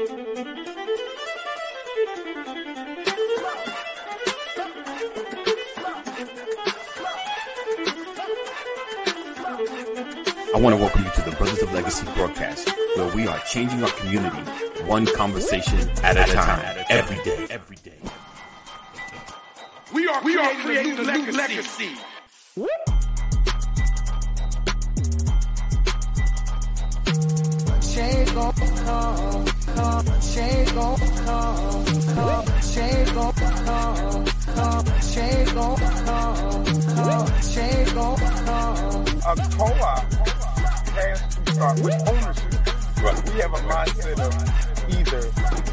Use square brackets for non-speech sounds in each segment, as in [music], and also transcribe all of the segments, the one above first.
I want to welcome you to the Brothers of Legacy broadcast, where we are changing our community one conversation at a time, every day, every day. We are we are creating a new legacy. Change change gon' come, come, change gon' come, come, change gon' come, come, change gon'. A co-op has to start with ownership. We have a mindset of either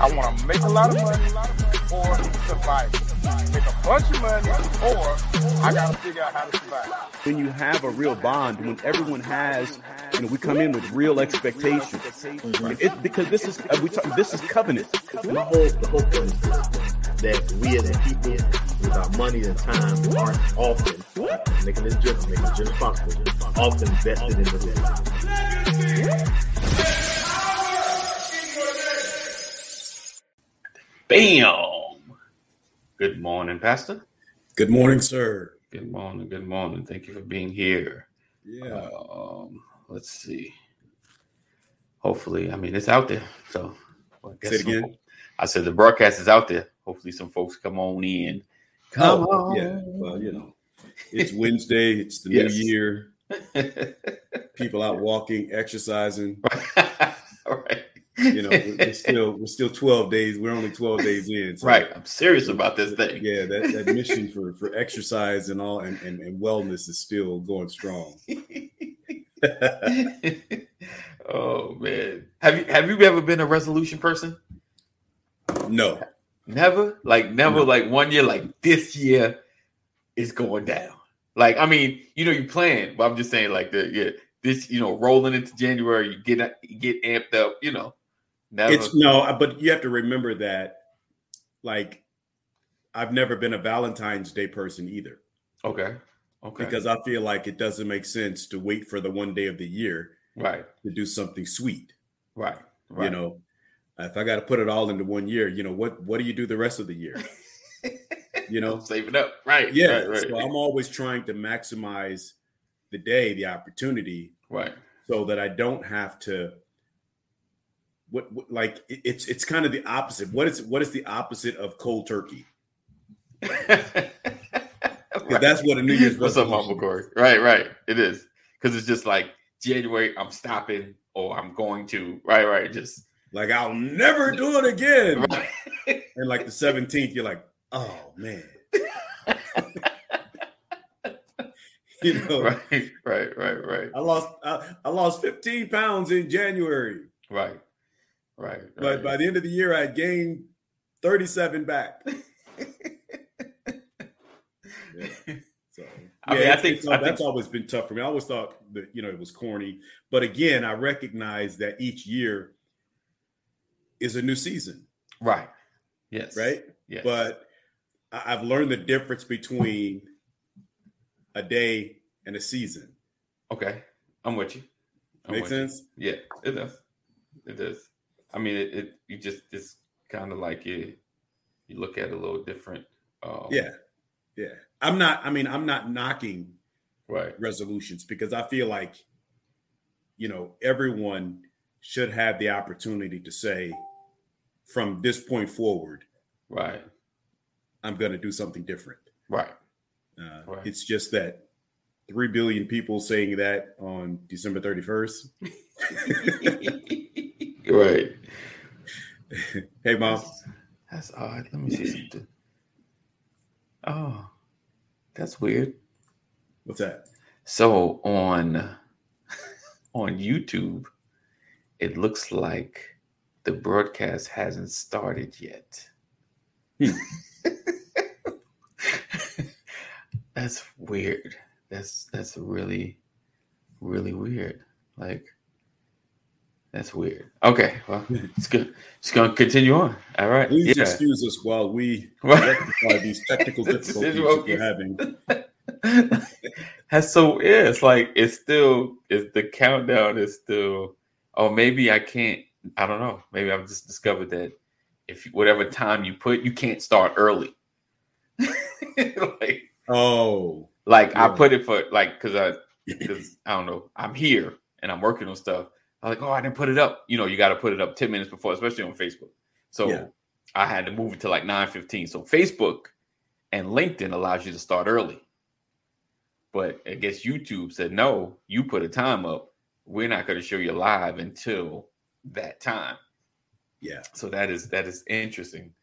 I want to make a lot of money or survive. Make a bunch of money or I got to figure out how to survive. when you have a real bond, when everyone has, you know, we come in with real expectations. It, because this is uh, we talk, this is covenant. My whole the whole point is this, that we as a people, with our money and time, aren't often making this joke, making this possible, often vested in the business. Bam! Good morning, Pastor. Good morning, sir. Good morning, good morning. Thank you for being here. Yeah. Um, let's see. Hopefully, I mean it's out there. So I guess Say some again? fo- I said the broadcast is out there. Hopefully, some folks come on in. Come Oh, on. yeah. Well, you know, it's Wednesday. It's the Yes. new year. [laughs] People out walking, exercising. All [laughs] right. You know, we're, we're still we're still twelve days. We're only twelve days in. so- right. I'm serious about this thing. Yeah, that, that mission [laughs] for, for exercise and all and, and, and wellness is still going strong. [laughs] oh man. Have you have you ever been a resolution person? no. Never? Like never No. like one year, like this year is going down. Like, I mean, you know, you plan, but I'm just saying, like the yeah, this, you know, rolling into January, you get you get amped up, you know. Never It's no, uh, but you have to remember that, like, I've never been a Valentine's Day person either okay. Okay. because I feel like it doesn't make sense to wait for the one day of the year right, to do something sweet. right, right. You know, if I got to put it all into one year, you know what? What do you do the rest of the year? [laughs] You know, save it up. Right. yeah. Right, right. So I'm always trying to maximize the day, the opportunity, right. so that I don't have to. What, what like it's it's kind of the opposite. What is what is the opposite of cold turkey? [laughs] 'Cause That's what a New Year's What's up, Mama Corey? Right, right. It is because it's just like January. I'm stopping, or I'm going to. Right, right. Just Like I'll never do it again. right. And like the 17th, you're like, oh man. [laughs] you know, right, right, right, right, I lost I, I lost 15 pounds in January, Right. right, right. but by the end of the year, I gained 37 back. [laughs] Yeah. [laughs] So I mean, I think- I think- that's always been tough for me. I always thought that you know it was corny, but again, I recognize that each year is a new season, right. Yes. right? Yes. But I- I've learned the difference between a day and a season. okay, I'm with you. I'm Make with you. sense? Yeah, it does. It does. I mean, it. it you just it's kind of like you. You look at it a little different. Um, Yeah, yeah. I'm not. I mean, I'm not knocking Right. resolutions because I feel like, you know, everyone should have the opportunity to say, from this point forward, Right. I'm going to do something different. Right. Uh, Right. It's just that three billion people saying that on December 31st. [laughs] right. [laughs] Hey, mom. That's, that's odd. Let me see something. Oh, that's weird. What's that? So on [laughs] on YouTube, it looks like the broadcast hasn't started yet. Hmm. [laughs] that's weird. That's that's really really weird. Like that's weird. Okay, well, it's good. It's gonna continue on. All right. Please yeah. excuse us while we [laughs] rectify these technical difficulties we're having. [laughs] That's so yeah, it's like it's still it's the countdown is still oh maybe I can't I don't know. Maybe I've just discovered that if whatever time you put, you can't start early. [laughs] like, Oh, like I put it for like because I [clears throat] because I don't know I'm here and I'm working on stuff. I'm like, oh, I didn't put it up. You know, you got to put it up ten minutes before, especially on Facebook. So Yeah. I had to move it to like nine fifteen. So Facebook and LinkedIn allows you to start early, but I guess YouTube said no. You put a time up. We're not going to show you live until that time. yeah. So that is that is interesting.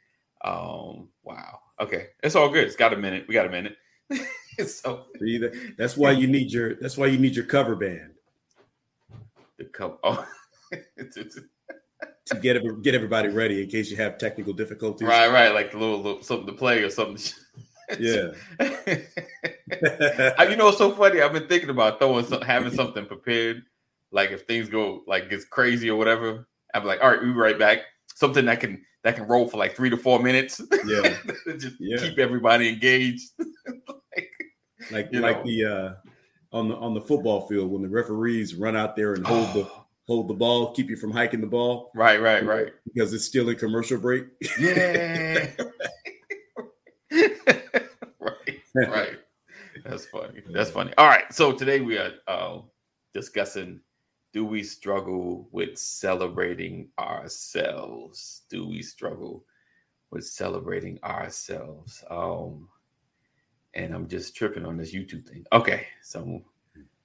Um, wow. Okay, it's all good. It's got a minute. We got a minute. [laughs] so that's why you need your that's why you need your cover band the cup. [laughs] Oh, to get get everybody ready in case you have technical difficulties. right, right. Like a little, little something to play or something. Yeah. [laughs] You know, it's so funny. I've been thinking about throwing some, having something prepared. Like if things go like gets crazy or whatever, I'm like, all right, we'll be right back. Something that can that can roll for like three to four minutes. Yeah. [laughs] just Yeah. keep everybody engaged. like, like like the uh on the on the football field when the referees run out there and hold the [gasps] hold the ball, keep you from hiking the ball right, right, right. because it's still in commercial break. Yeah. [laughs] right, right. That's funny. That's funny. All right. So today we are uh, discussing do we struggle with celebrating ourselves? Do we struggle with celebrating ourselves? Um, and I'm just tripping on this YouTube thing. Okay. So I'm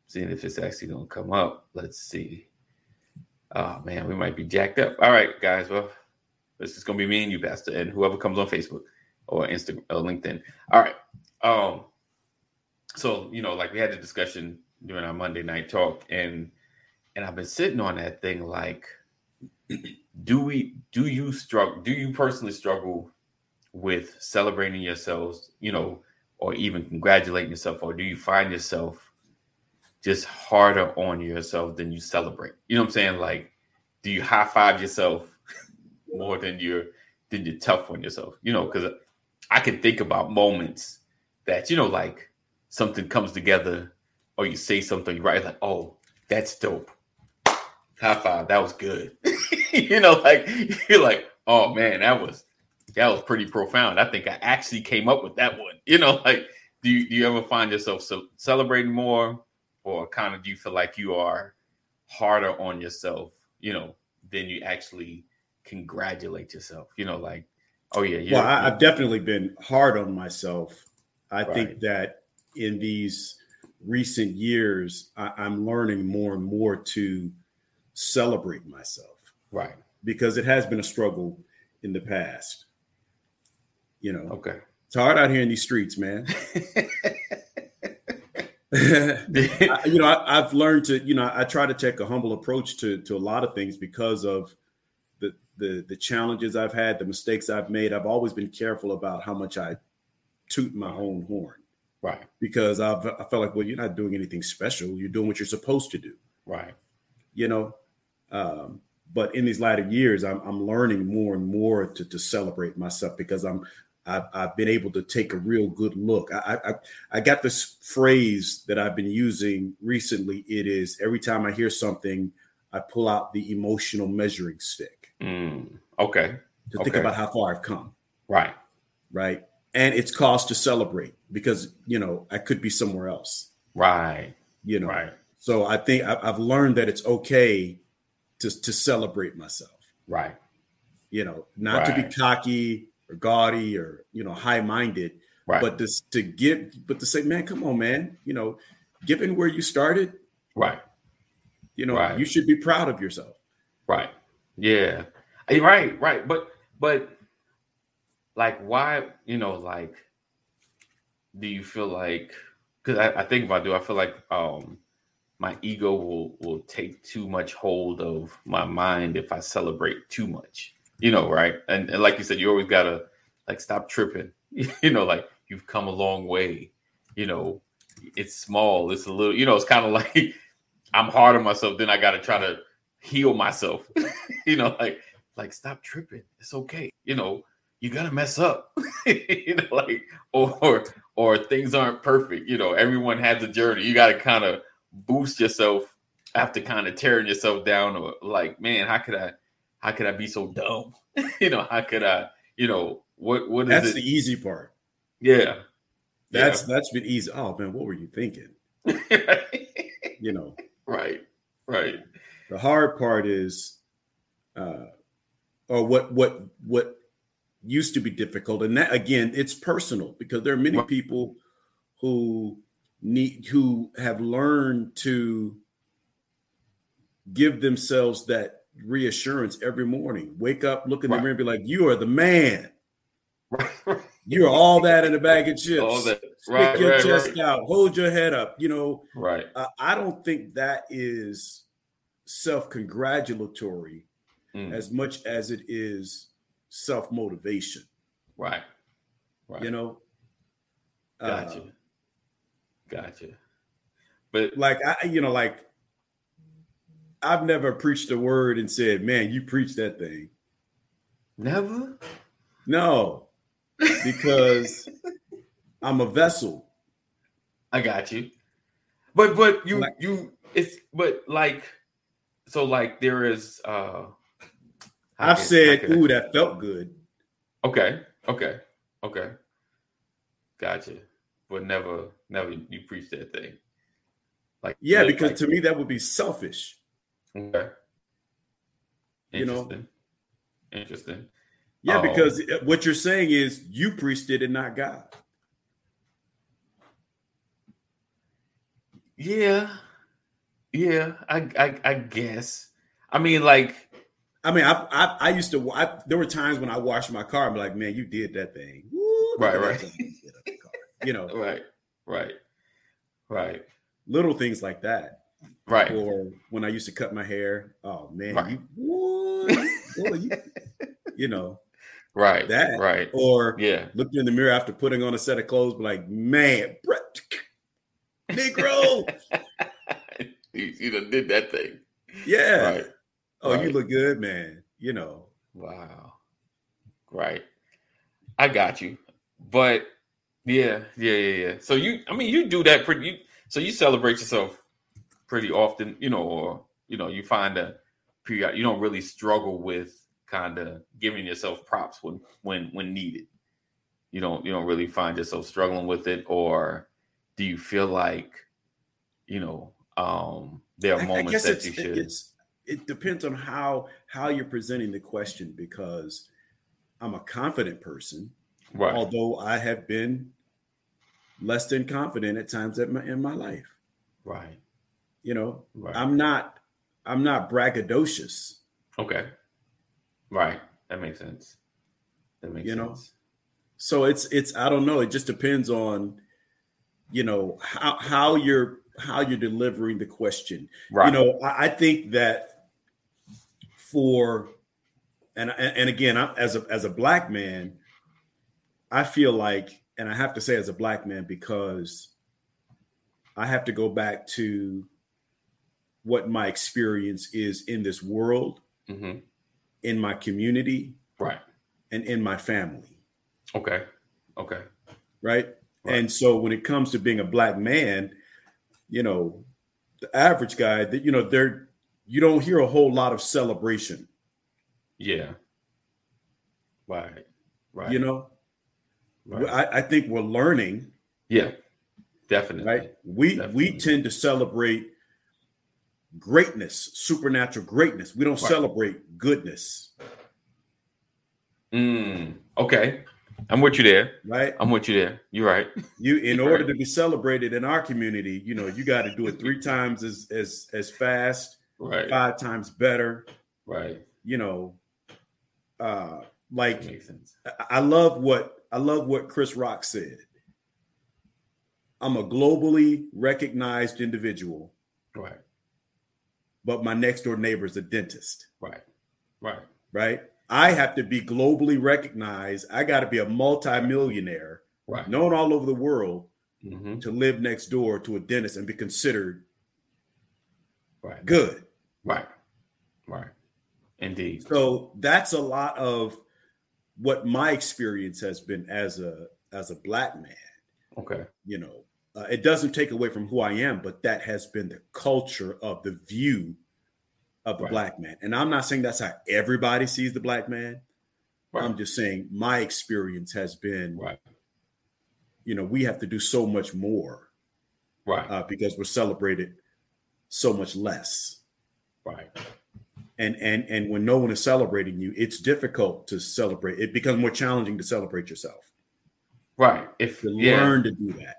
seeing if it's actually to come up. Let's see. Oh, man, we might be jacked up. All right, guys. Well, this is gonna be me and you, Pastor, and whoever comes on Facebook or Instagram or LinkedIn. All right. Um, so you know, like we had the discussion during our Monday night talk, and and I've been sitting on that thing like, [clears throat] do we do you struggle do you personally struggle with celebrating yourselves, you know, or even congratulating yourself, or do you find yourself just harder on yourself than you celebrate? You know what I'm saying? Like, do you high five yourself [laughs] more than you're than you're tough on yourself. You know, because I can think about moments that you know, like something comes together, or you say something right, like, "Oh, that's dope." High five, that was good. [laughs] you know, like [laughs] you're like, "Oh man, that was that was pretty profound." I think I actually came up with that one. [laughs] You know, like do you do you ever find yourself so celebrating more, or kind of do you feel like you are harder on yourself? You know, than you actually congratulate yourself. You know, like, oh yeah, yeah. well, I, I've definitely been hard on myself. I Right. think that in these recent years, I, I'm learning more and more to celebrate myself right. because it has been a struggle in the past. You know, Okay. it's hard out here in these streets, man. [laughs] [laughs] I- you know, I, I've learned to, you know, I try to take a humble approach to to a lot of things because of the the the challenges I've had, the mistakes I've made. I've always been careful about how much I toot my own horn right. because I've I felt like, well, you're not doing anything special. You're doing what you're supposed to do, Right. you know. Um, but in these latter years, I'm I'm learning more and more to to celebrate myself because I'm I've, I've been able to take a real good look. I, I I got this phrase that I've been using recently. It is every time I hear something, I pull out the emotional measuring stick Mm, okay. to think about how far I've come, Right. right? And it's cause to celebrate because you know I could be somewhere else, Right. you know. Right. So I think I've learned that it's okay to to celebrate myself. Right. You know, not to be cocky or gaudy or you know high minded, Right. but this to get but to say, man, come on, man. You know, given where you started, right. you know, Right. you should be proud of yourself. Right. Yeah. Eh, Right. Right. But but like why you know like do you feel like because I, I think if I do I feel like um my ego will will take too much hold of my mind if I celebrate too much. You know, right? And, and like you said, you always gotta like stop tripping. [laughs] you know, like you've come a long way. You know, it's small. It's a little. You know, it's kind of [laughs] like I'm hard on myself. Then I gotta try to heal myself. [laughs] you know, like like stop tripping. It's okay. You know, you gotta mess up. you know, like or or things aren't perfect. You know, everyone has a journey. You gotta kind of boost yourself after kind of tearing yourself down or like, man, how could I how could I be so dumb? [laughs] you know, how could I, you know, what what is That's it? the easy part. yeah. That's that's been easy. Oh man, what were you thinking? [laughs] You know, right. Right. the hard part is, uh, or what what what used to be difficult, and that again, it's personal because there are many people who need who have learned to give themselves that reassurance every morning. Wake up, look in the mirror, and be like, "You are the man. Right. right. You are all that in a bag of chips." All that. Stick your right, chest right. out, hold your head up. You know, Right. uh, I don't think that is self-congratulatory Mm. as much as it is self-motivation. Right. Right. You know, Uh, Gotcha. gotcha. But like I, you know, like I've never preached a word and said, "Man, you preach that thing." never. No, because [laughs] I'm a vessel. I got you. But but you Like- you it's but like so like there is uh I've can- said, can "Ooh, that felt good." Okay, okay, okay. Gotcha. But never never you preach that thing. Like Yeah, because like- to me that would be selfish. Okay. You know, Interesting. Interesting. Yeah, Oh. because what you're saying is you preached it and not God. Yeah. Yeah, I I I guess. I mean like I mean, I I, I used to. I, there were times when I washed my car. I'm like, man, you did that thing. Woo, Right, right. thing you did on the car." You know, [laughs] right, right, right, little things like that. Right. Or when I used to cut my hair. Oh man, Right. you? Boy, you, you know Right. that. Right. Or Yeah. looking in the mirror after putting on a set of clothes, like, man, Brett, Negro, [laughs] you, you done did that thing. yeah. Right. Oh, you look good, man. You know, Wow. Right. I got you. But yeah, yeah, yeah, yeah. So you I mean you do that pretty you so you celebrate yourself pretty often, you know, or you know, you find a period you don't really struggle with kind of giving yourself props when when when needed. You don't you don't really find yourself struggling with it or do you feel like you know um there are moments guess that it's, you should it's it depends on how how you're presenting the question because I'm a confident person, right although I have been less than confident at times in my, in my life. right You know, right I'm not I'm not braggadocious. Okay. Right. That makes sense. That makes You know? sense. So it's it's I don't know. It just depends on you know how how you're how you're delivering the question. Right. You know, I, I think that for and and, and again, I, as a as a black man, I feel like, and I have to say as a black man because I have to go back to what my experience is in this world, hmm in my community, Right. and in my family. Okay. Okay. right? Right. And so when it comes to being a black man, you know, the average guy that you know, there you don't hear a whole lot of celebration, Yeah. Right. Right. you know. Right. I, I think we're learning, yeah. Definitely. right? We we tend to celebrate greatness, supernatural greatness. We don't Right. celebrate goodness, Mm, okay. I'm with you there. right? I'm with you there. You're right. You in You're order right. to be celebrated in our community, you know, you got to do it three [laughs] times as as as fast, Right. five times better, Right. you know. Uh like makes sense. I- I love what I love what Chris Rock said. I'm a globally recognized individual, Right. But my next door neighbor is a dentist, Right. Right. right? I have to be globally recognized. I got to be a multimillionaire, Right. known all over the world, hmm to live next door to a dentist and be considered Right. good. Right. Right. Indeed. So that's a lot of what my experience has been as a as a black man. Okay. you know uh, it doesn't take away from who i am but that has been the culture of the view of the Right. black man. And I'm not saying that's how everybody sees the black man. Right. I'm just saying my experience has been, Right. you know, we have to do so much more Right. uh, because we're celebrated so much less. right. And and and when no one is celebrating you, it's difficult to celebrate. It becomes more challenging to celebrate yourself. Right. If To yeah. learn to do that.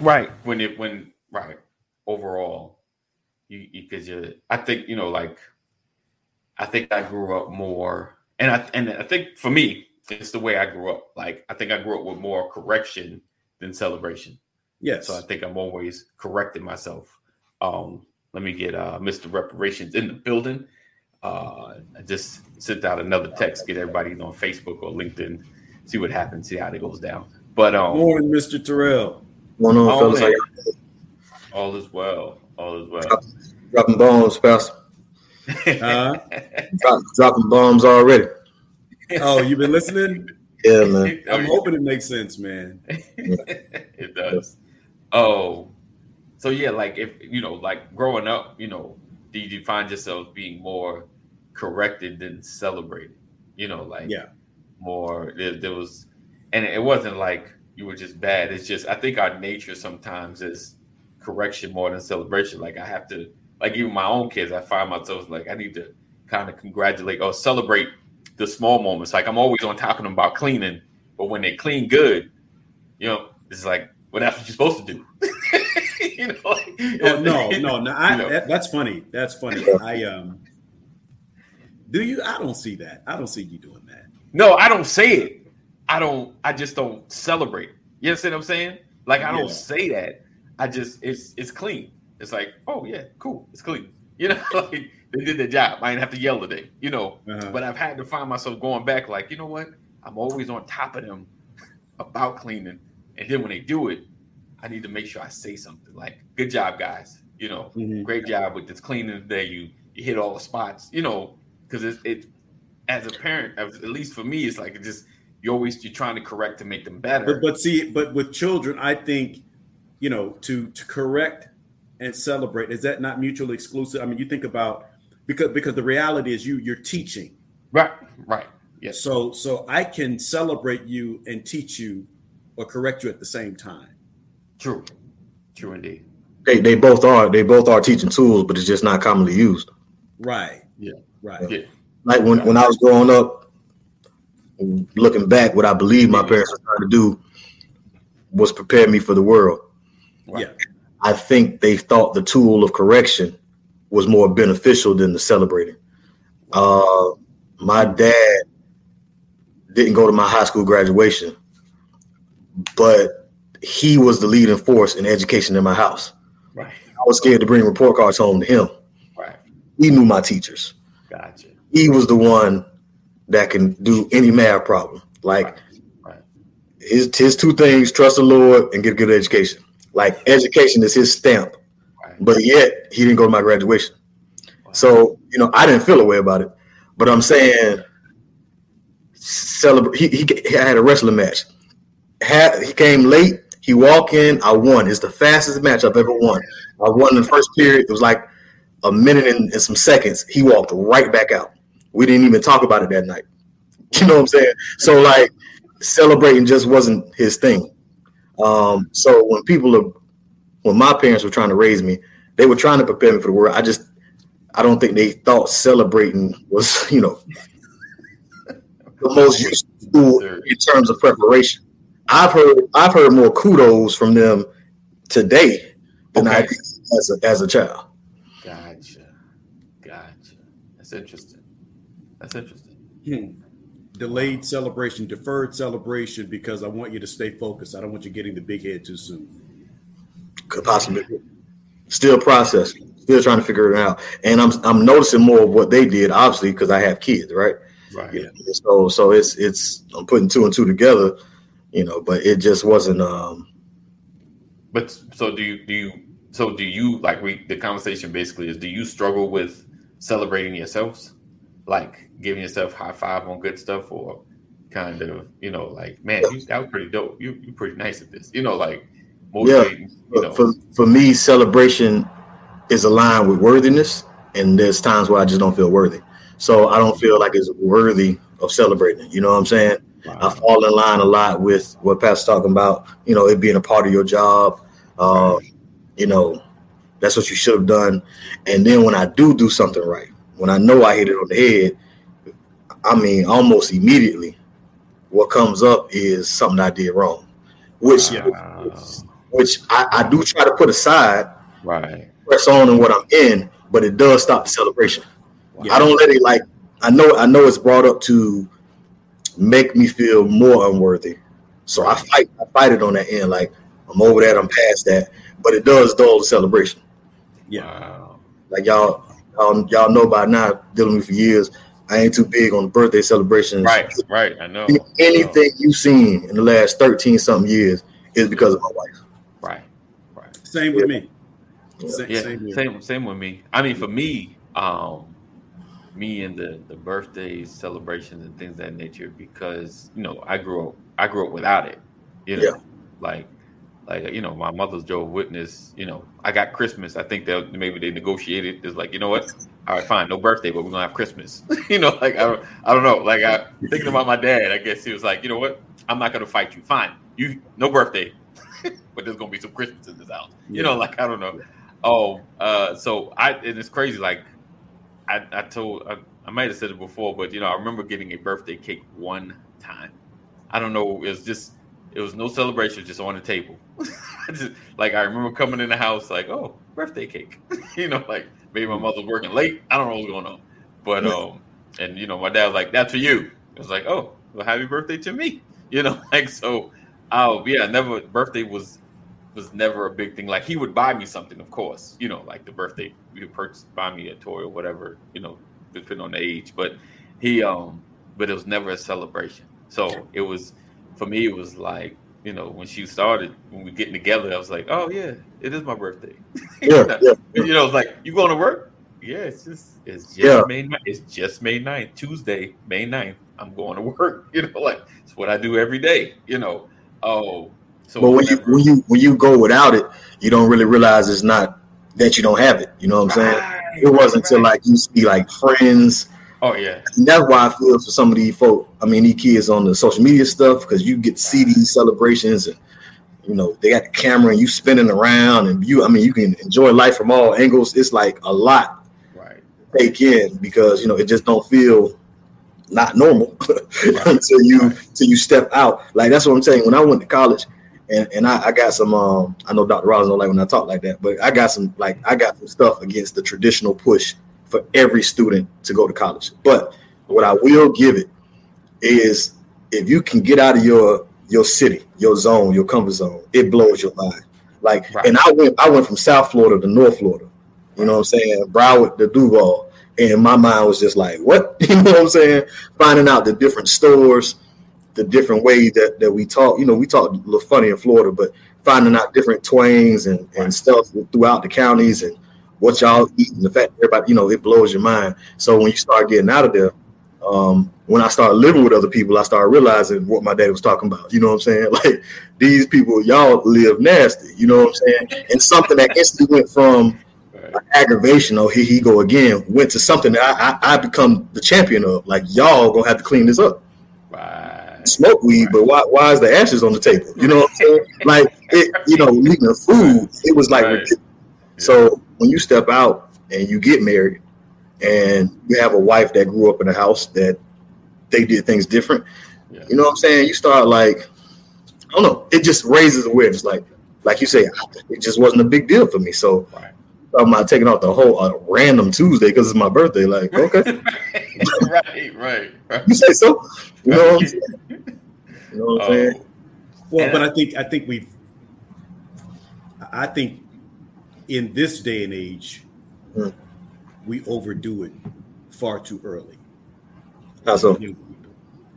Right when it when right overall you because you i think you know like i think i grew up more and i and i think for me it's the way i grew up like i think i grew up with more correction than celebration Yes. so i think i'm always correcting myself um let me get uh mr reparations in the building uh I just sent out another text get everybody on facebook or linkedin see what happens see how it goes down but um Morning, Mr. Terrell. Going on, Oh, fellas? How man. y'all all is well all is well dropping bombs, Pastor? Uh, Drop, dropping bombs already. oh, you've been listening? Yeah, man. I'm hoping it makes sense, man. it does. Oh, so yeah, like if you know, like growing up, you know, did you find yourself being more corrected than celebrated? You know, like Yeah. more there, there was, and it wasn't like you were just bad. It's just I think our nature sometimes is correction more than celebration. Like I have to, like even my own kids, I find myself like I need to kind of congratulate or celebrate the small moments. Like I'm always on top of them about cleaning, but when they clean good, you know, it's like, well, that's what you're supposed to do. [laughs] you know, like, Oh, no, no, no. I, [laughs] You know. that, that's funny. That's funny. I um. Do you? I don't see that. I don't see you doing that. No, I don't say it. I don't. I just don't celebrate. You understand what I'm saying? Like I don't Yeah. say that. I just it's it's clean. It's like oh yeah, cool. It's clean. [laughs] You know, [laughs] like they did their job. I didn't have to yell today. You know, Uh-huh. but I've had to find myself going back. Like you know what? I'm always on top of them [laughs] about cleaning, and then when they do it, I need to make sure I say something like "Good job, guys." You know, Mhm. great job with this cleaning today. You you hit all the spots. You know, because it's it as a parent, at least for me, it's like it just you always you're trying to correct to make them better. But but see, but with children, I think, you know, to to correct and celebrate is that not mutually exclusive? I mean, you think about because because the reality is you you're teaching. right, right, yes, So so I can celebrate you and teach you or correct you at the same time. true, true indeed. They they both are they both are teaching tools, but it's just not commonly used. Right. Yeah. Right. Yeah, Like when, when I was growing up, looking back, what I believe my parents were trying to do was prepare me for the world. right. Yeah. I think they thought the tool of correction was more beneficial than the celebrating. Uh, my dad didn't go to my high school graduation, but he was the leading force in education in my house. right, I was scared to bring report cards home to him. right. He knew my teachers. Gotcha. He was the one that can do any math problem. Like Right, right. his his two things: trust the Lord and get a good education. Like education is his stamp, Right. but yet he didn't go to my graduation. So you know, I didn't feel a way about it. But I'm saying, celebrate. He, he he had a wrestling match. Had he came late. He walked in. I won. It's the fastest match I've ever won. I won in the first period. It was like a minute and, and some seconds. He walked right back out. We didn't even talk about it that night. [laughs] You know what I'm saying? So like celebrating just wasn't his thing. Um, so when people are, when my parents were trying to raise me, they were trying to prepare me for the world. I just, I don't think they thought celebrating was, [laughs] you know, the most useful in terms of preparation. I've heard, I've heard more kudos from them today than I did as a, as a child. Gotcha. Gotcha. That's interesting. That's interesting. Hmm. Delayed celebration, deferred celebration, because I want you to stay focused. I don't want you getting the big head too soon. Could possibly still processing, still trying to figure it out. And I'm I'm noticing more of what they did, obviously, because I have kids, right? Right. Yeah. So so it's it's I'm putting two and two together, you know, but it just wasn't um But so do you do you so do you like we the conversation basically is do you struggle with celebrating yourselves? Like giving yourself high five on good stuff or kind of, you know, like, man, you that was pretty dope. You you pretty nice at this. You know, like motivating, you know. for for me celebration is aligned with worthiness and there's times where I just don't feel worthy. So I don't feel like it's worthy of celebrating. You know what I'm saying? I fall in line a lot with what Pat's talking about. You know, it being a part of your job. Uh, you know, that's what you should have done. And then when I do do something right, when I know I hit it on the head, I mean, almost immediately, what comes up is something I did wrong, which Wow. which I, I do try to put aside, Right. press on in what I'm in, but it does stop the celebration. Yeah. I don't let it like I know I know it's brought up to make me feel more unworthy. So I fight I fight it on that end. Like I'm over that, I'm past that. But it does dull the celebration. Yeah. Wow. Like y'all y'all, y'all know by now, dealing with me for years, I ain't too big on birthday celebrations. Right. Right. I know. Anything you've seen in the last 13 something years is because of my wife. Right. Right. Same with me. Same, Yeah. same here. Same. Same with me. I mean, for me, um, me and the the birthdays, celebrations, and things of that nature, because you know, I grew up. I grew up without it. You know, Yeah. like. Like you know, my mother's Jehovah's Witness. You know, I got Christmas. I think that maybe they negotiated. It's like you know what? All right, fine, no birthday, but we're gonna have Christmas. [laughs] you know, like I don't, I don't know. Like I thinking about my dad. I guess he was like, you know what? I'm not gonna fight you. Fine, you no birthday, [laughs] but there's gonna be some Christmas in this house. You know, like I don't know. Oh, uh, so I and it's crazy. Like I, I told I, I might have said it before, but you know, I remember getting a birthday cake one time. I don't know. It was just it was no celebration, just on the table. [laughs] Just- like I remember coming in the house, like, oh, birthday cake. [laughs] you know, like maybe my mother's working late. I don't know what's going on, but um, and you know, my dad was like, that's for you. It was like, oh, well, happy birthday to me. [laughs] You know, like so. Oh yeah, never birthday was was never a big thing. Like he would buy me something, of course. You know, like the birthday, he would purchase, buy me a toy or whatever. You know, depending on the age. But he, um, but it was never a celebration. So it was for me. It was like you know when she started when we getting together. I was like, oh yeah, it is my birthday. [laughs] Yeah, yeah. you know, it's like you going to work. Yeah, it's just it's just Yeah. May 9th. It's just May 9th, Tuesday, May 9th. I'm going to [laughs] work. You know, like it's what I do every day. You know, oh. So But when you when you when you go without it, you don't really realize it's not that you don't have it. You know what I'm saying? Right, It wasn't until like you see like friends. Oh yeah, And that's why I feel for some of these folk. I mean, these kids on the social media stuff because you get to see these celebrations and you know they got the camera and you spinning around and you. I mean, you can enjoy life from all angles. It's like a lot right. to take in because you know it just don't feel not normal [laughs] until you until you step out. Like that's what I'm saying. When I went to college, and and I, I got some. Um, I know Dr. Rollins don't like when I talk like that, but I got some like I got some stuff against the traditional push for every student to go to college. But what I will give it is if you can get out of your your city, your zone, your comfort zone, it blows your mind. Like, Right. and I went I went from South Florida to North Florida. You know what I'm saying? Broward to Duval. And my mind was just like, what? [laughs] You know what I'm saying? Finding out the different stores, the different ways that, that we talk. You know, we talk a little funny in Florida, but finding out different twangs and, and stuff throughout the counties and what y'all eat and the fact that everybody, you know, it blows your mind. So when you start getting out of there, um, when I started living with other people, I started realizing what my daddy was talking about. You know what I'm saying? [laughs] Like these people, y'all live nasty. You know what I'm saying? And something that instantly went from right. aggravation, oh here he go again, went to something that I, I, I become the champion of. Like y'all gonna have to clean this up. right. Smoke weed, but why why is the ashes on the table? You know what I'm saying? Like it, you know, leaving food, it was like Right. ridiculous. So when you step out and you get married and you have a wife that grew up in a house that they did things different, Yeah. you know what I'm saying? You start like, I don't know, it just raises awareness. Like, like you say, it just wasn't a big deal for me. So Right. I'm not taking out the whole uh, random Tuesday because it's my birthday. Like, [laughs] okay, right, right, right. you say so. You know what I'm saying? [laughs] You know what I'm saying? Oh, Well, but I- I think I think we've I think in this day and age Hmm. we overdo it far too early How so? with young people.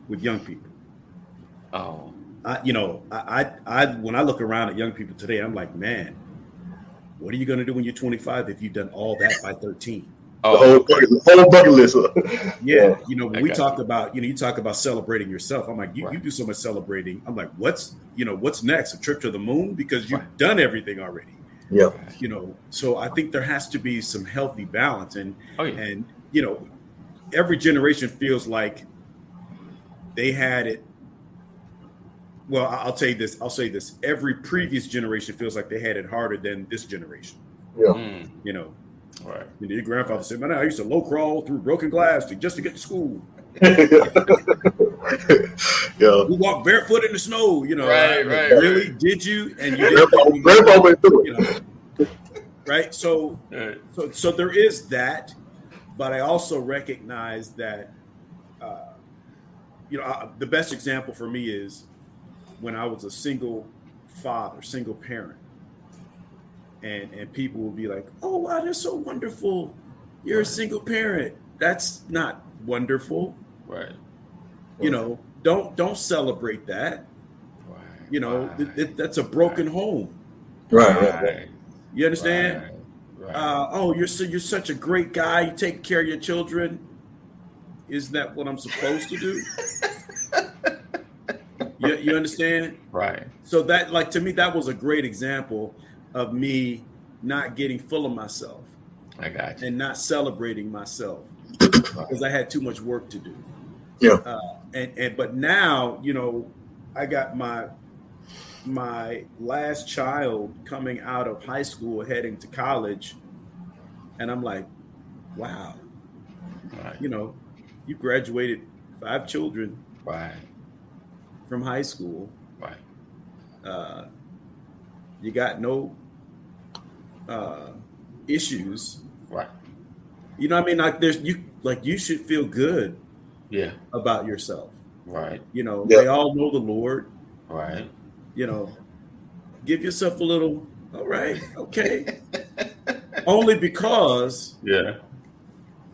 With young people. oh, I, you know, I, I, I, when I look around at young people today, I'm like, man, what are you going to do when you're 25 if you've done all that by 13? The oh, whole bucket, the whole bucket list. [laughs] Yeah, you know, when we got talk about, you know, you talk about celebrating yourself. I'm like, you, you do so much celebrating. I'm like, what's, you know, what's next? A trip to the moon because you've Right. done everything already. Yeah. You know, so I think there has to be some healthy balance, and Oh yeah. and you know, every generation feels like they had it. Well, I- I'll tell you this. I'll say this. Every previous generation feels like they had it harder than this generation. Mm, You know, right. you know, your grandfather said, "Man, I used to low crawl through broken glass to, just to get to school. [laughs] [laughs] [laughs] yeah. We walked barefoot in the snow." You know, Right, I'm right, Really? right. Did you? And you Grandpa, didn't. grandpa went through You know, right? So Right. So, so there is that, but I also recognize that, uh, you know, uh, the best example for me is when I was a single father, single parent, and and people will be like, "Oh, wow, that's so wonderful! You're a single parent. That's not wonderful." Right. You know, don't don't celebrate that. Right. You know, right. th- th- that's a broken home. Right, right, right. Right. You understand? Right. right. uh, oh, you're so you're such a great guy. You take care of your children. Is that what I'm supposed to do? [laughs] you, you understand? right. So that, like, to me, that was a great example of me not getting full of myself I got you. and not celebrating myself [coughs] because I had too much work to do. Yeah. Uh, and and but now, you know, I got my my last child coming out of high school heading to college and i'm like wow Right. you know you graduated five children Right. from high school Right. uh, you got no uh, issues Right. you know what i mean like there's you like you should feel good Yeah. about yourself Right. you know Yeah. they all know the lord Right. you know give yourself a little all right okay [laughs] only because Yeah.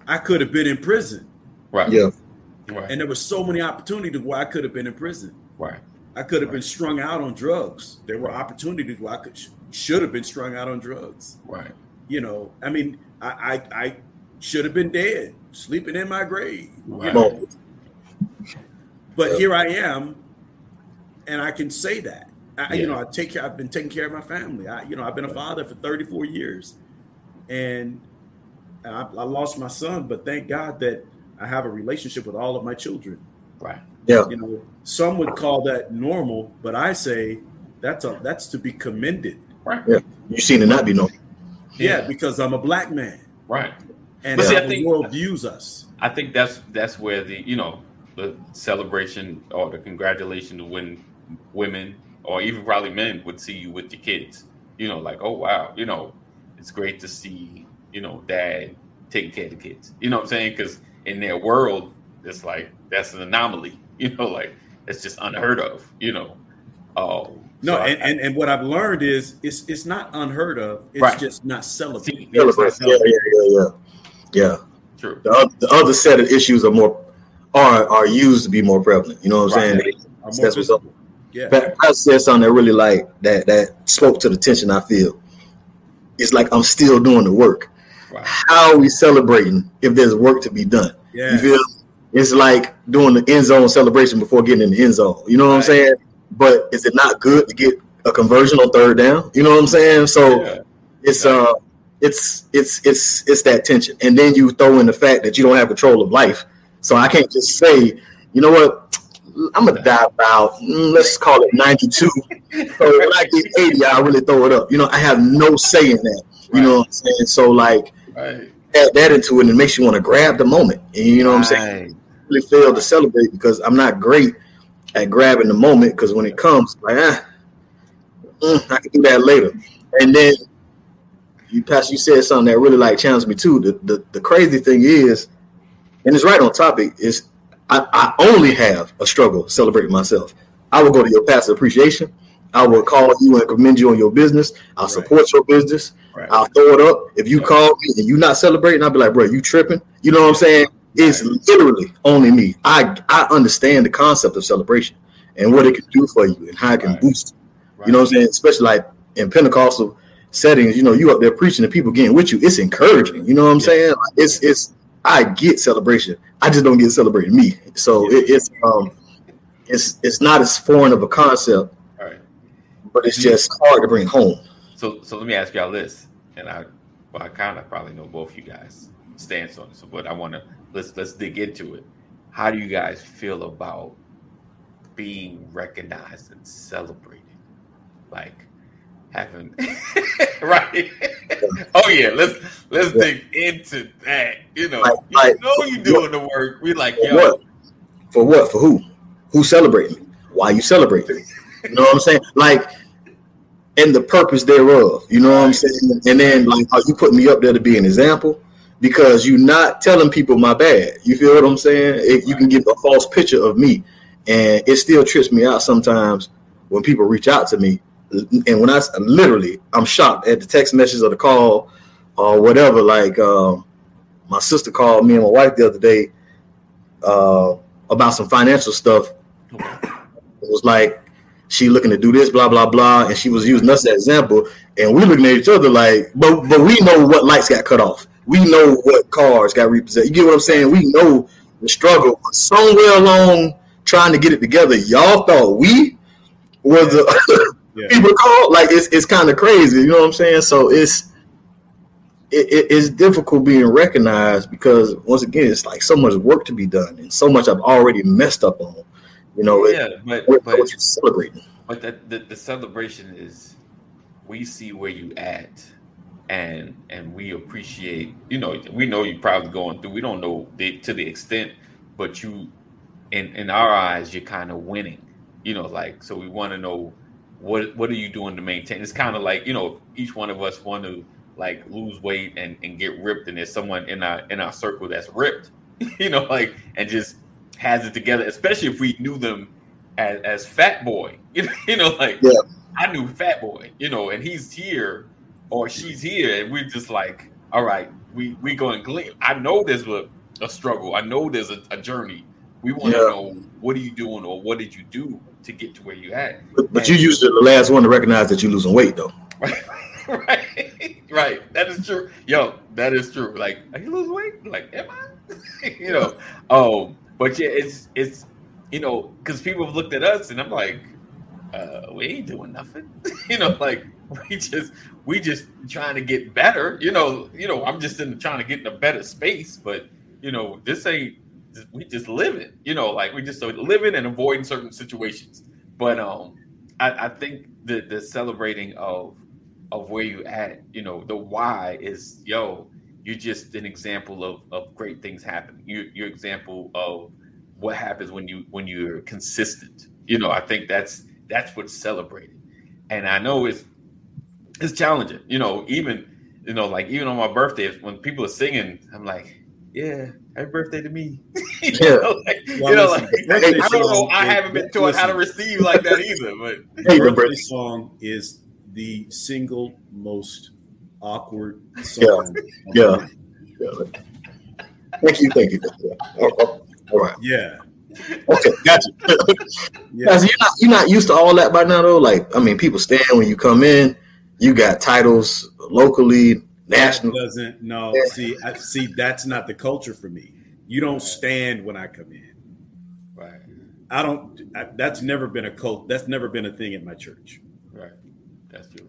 i could have been in prison Right. Yeah. Right. and there were so many opportunities where i could have been in prison right. i could have been strung out on drugs there were opportunities where i could should have been strung out on drugs Right. you know i mean i i, I should have been dead sleeping in my grave Right. No. but here i am and i can say that I, you know i take care i've been taking care of my family i you know i've been a father for 34 years and I, I lost my son but thank god that i have a relationship with all of my children Right. Yeah. you know some would call that normal but i say that's a that's to be commended Right. Yeah. You seen it not be no. yeah, because i'm a black man Right. And But see, how I the think- world views us I think that's that's where the you know the celebration or the congratulation to when women or even probably men would see you with your kids. You know, like oh wow, you know, it's great to see you know dad taking care of the kids. You know what I'm saying? Because in their world, it's like that's an anomaly. [laughs] You know, like it's just unheard of. You know. Oh no so I- and, and and what i've learned is it's it's not unheard of it's Right. just not celebrated Yeah, it's not Celebrate. Yeah, yeah, yeah, yeah. Yeah. true. The, oth- the other set of issues are more are are used to be more prevalent. You know what I'm Right. saying? That's what's up. yeah Pat, Pat said something that really like that that spoke to the tension I feel. It's like I'm still doing the work. Right. How are we celebrating if there's work to be done? yeah You feel? It's like doing the end zone celebration before getting in the end zone. You know what I'm saying? But is it not good to get a conversion on third down? You know what I'm saying? So Yeah. it's uh it's it's it's it's that tension. And then you throw in the fact that you don't have control of life. So I can't just say, you know what, I'm gonna die about mm, let's call it 92. [laughs] So when I get 80, I really throw it up. You know, I have no say in that. You know what I'm saying? So like Right. add that into it and it makes you want to grab the moment. And you know what I'm saying? Right. Really fail to celebrate because I'm not great at grabbing the moment because when it comes, like ah, mm, I can do that later. And then you Pastor, you said something that really like challenged me too. The the, the crazy thing is, and it's right on topic, is I, I only have a struggle celebrating myself. I will go to your pastor appreciation. I will call you and commend you on your business. I'll Right. support your business. Right. I'll throw it up. If you call me and you not celebrating, I'll be like, bro, you tripping? You know what I'm saying? It's literally only me. I I understand the concept of celebration and what it can do for you and how it can boost. You know what I'm saying? Especially like in Pentecostal settings, you know, you up there preaching and people getting with you. It's encouraging. You know what I'm Yeah. saying? It's it's I get celebration. I just don't get celebrated me. So it, it's um it's it's not as foreign of a concept, Right. but it's just hard to bring home. So so let me ask y'all this, and I well I kind of probably know both you guys stance on this, but I want to let's let's dig into it. How do you guys feel about being recognized and celebrated? Like having [laughs] right? [laughs] oh yeah, let's let's dig into that. You know, Like- you like- know you doing the work. We like For yo, what? For what? For who? Who celebrating? Why you celebrating? You know what I'm saying? Like, and the purpose thereof. You know what I'm saying? And then like, are you putting me up there to be an example? Because you're not telling people my bad. You feel what I'm saying? It, you can give a false picture of me, and it still trips me out sometimes when people reach out to me. And when I literally, I'm shocked at the text message or the call or whatever. Like, um, my sister called me and my wife the other day uh, about some financial stuff. It was like she looking to do this, blah blah blah, and she was using us as example, and we looking at each other like, but but we know what lights got cut off. We know what cars got repossessed. You get what I'm saying? We know the struggle. Somewhere along trying to get it together, y'all thought we were the [laughs] Yeah. people call Like it's it's kind of crazy. You know what I'm saying? So it's it, it- it's difficult being recognized because once again, it's like so much work to be done and so much I've already messed up on. You know, it- yeah, but what, but what celebrating? But the, the, the celebration is we see where you at and and we appreciate you know we know you're probably going through we don't know the, to the extent but you in in our eyes you're kind of winning you know like so we want to know what what are you doing to maintain it's kind of like you know each one of us want to like lose weight and and get ripped and there's someone in our in our circle that's ripped [laughs] you know like and just has it together especially if we knew them as, as fat boy [laughs] you know, you know like Yeah. i knew fat boy you know and he's here or she's here and we're just like all right we we going gleam i know there's a, a struggle i know there's a, a journey we want to Yeah. know what are you doing or what did you do to get to where you at? But, but you usually the last one to recognize that you're losing weight, though. [laughs] right. Right. That is true. Yo that is true. Like are you losing weight? Like am i? [laughs] You know oh but yeah it's it's you know because people have looked at us and i'm like uh we ain't doing nothing. [laughs] You know like we just we just trying to get better. You know you know i'm just in trying to get in a better space but you know this ain't we just living you know like we just so living and avoiding certain situations. But um i, I think the the celebrating of of where you at you know the why is yo you're just an example of of great things happening. You you're example of what happens when you when you're consistent. You know i think that's that's what's celebrated. And i know it's it's challenging you know even you know like even on my birthday when people are singing i'm like yeah happy birthday to me [laughs] you Yeah. know, like, you know, like, birthday i don't know i haven't been taught how to receive like that either but [laughs] Hey, the birthday birthday. song is the single most awkward song. Yeah. yeah. Thank you, thank you. Yeah. Oh, oh, All right. Yeah. Okay, got you. [laughs] Yeah. Guys, you're not you're not used to all that by now though. Like, I mean, people stand when you come in. You got titles locally, That national. doesn't no Yeah. see I see that's not the culture for me. You don't stand when I come in. right I don't I, that's never been a cult that's never been a thing at my church. right that's true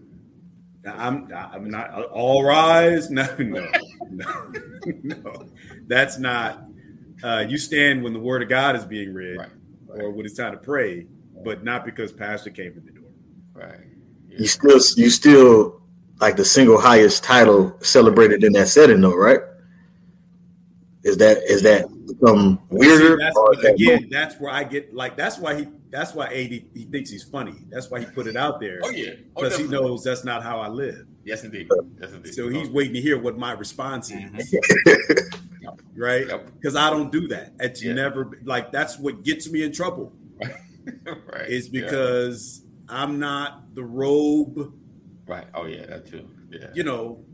I'm I'm not all rise. [laughs] No, no, no, no. That's not. Uh, you stand when the word of God is being read, Right. or when it's time to pray, but not because pastor came in the door. right You still you still like the single highest title celebrated in that setting though, right? Is that is that become weirder? See, that's, or is that again, that's where I get like. That's why he. That's why AD he thinks he's funny. That's why he put it out there oh yeah oh, because he knows that's not how I live. yes indeed yes indeed So he's waiting to hear what my response is, Mhm. [laughs] right? Yep. Because I don't do that. It's Yeah. never like that's what gets me in trouble. [laughs] right is yeah. because I'm not the robe. Right oh yeah that too yeah You know,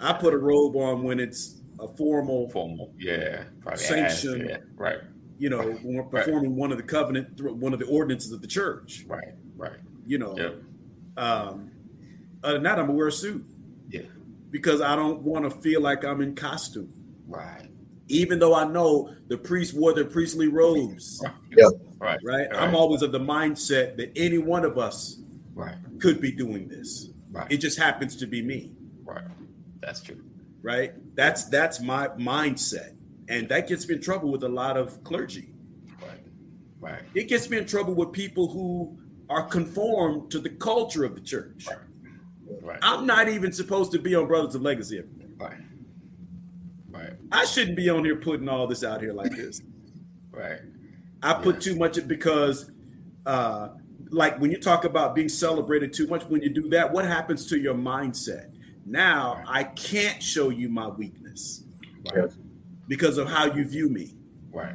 I put a robe on when it's a formal, formal yeah probably Sanction. ass, yeah. right you know, when we're Right. performing one of the covenant, one of the ordinances of the church. right right You know, Yep. um, other than that, I'm gonna wear a suit yeah because I don't want to feel like I'm in costume. right Even though I know the priests wore their priestly robes, Yeah. right right? Right. I'm always of the mindset that any one of us right could be doing this. Right. It just happens to be me, right. That's true. right? That's that's my mindset, and that gets me in trouble with a lot of clergy. Right. Right. It gets me in trouble with people who are conformed to the culture of the church. Right. Right. I'm not even supposed to be on Brothers of Legacy. Right. Right. I shouldn't be on here putting all this out here like this. Right. I put Yeah. too much because, uh, like when you talk about being celebrated too much, when you do that, what happens to your mindset? Now I can't show you my weakness Right. because of how you view me. Right.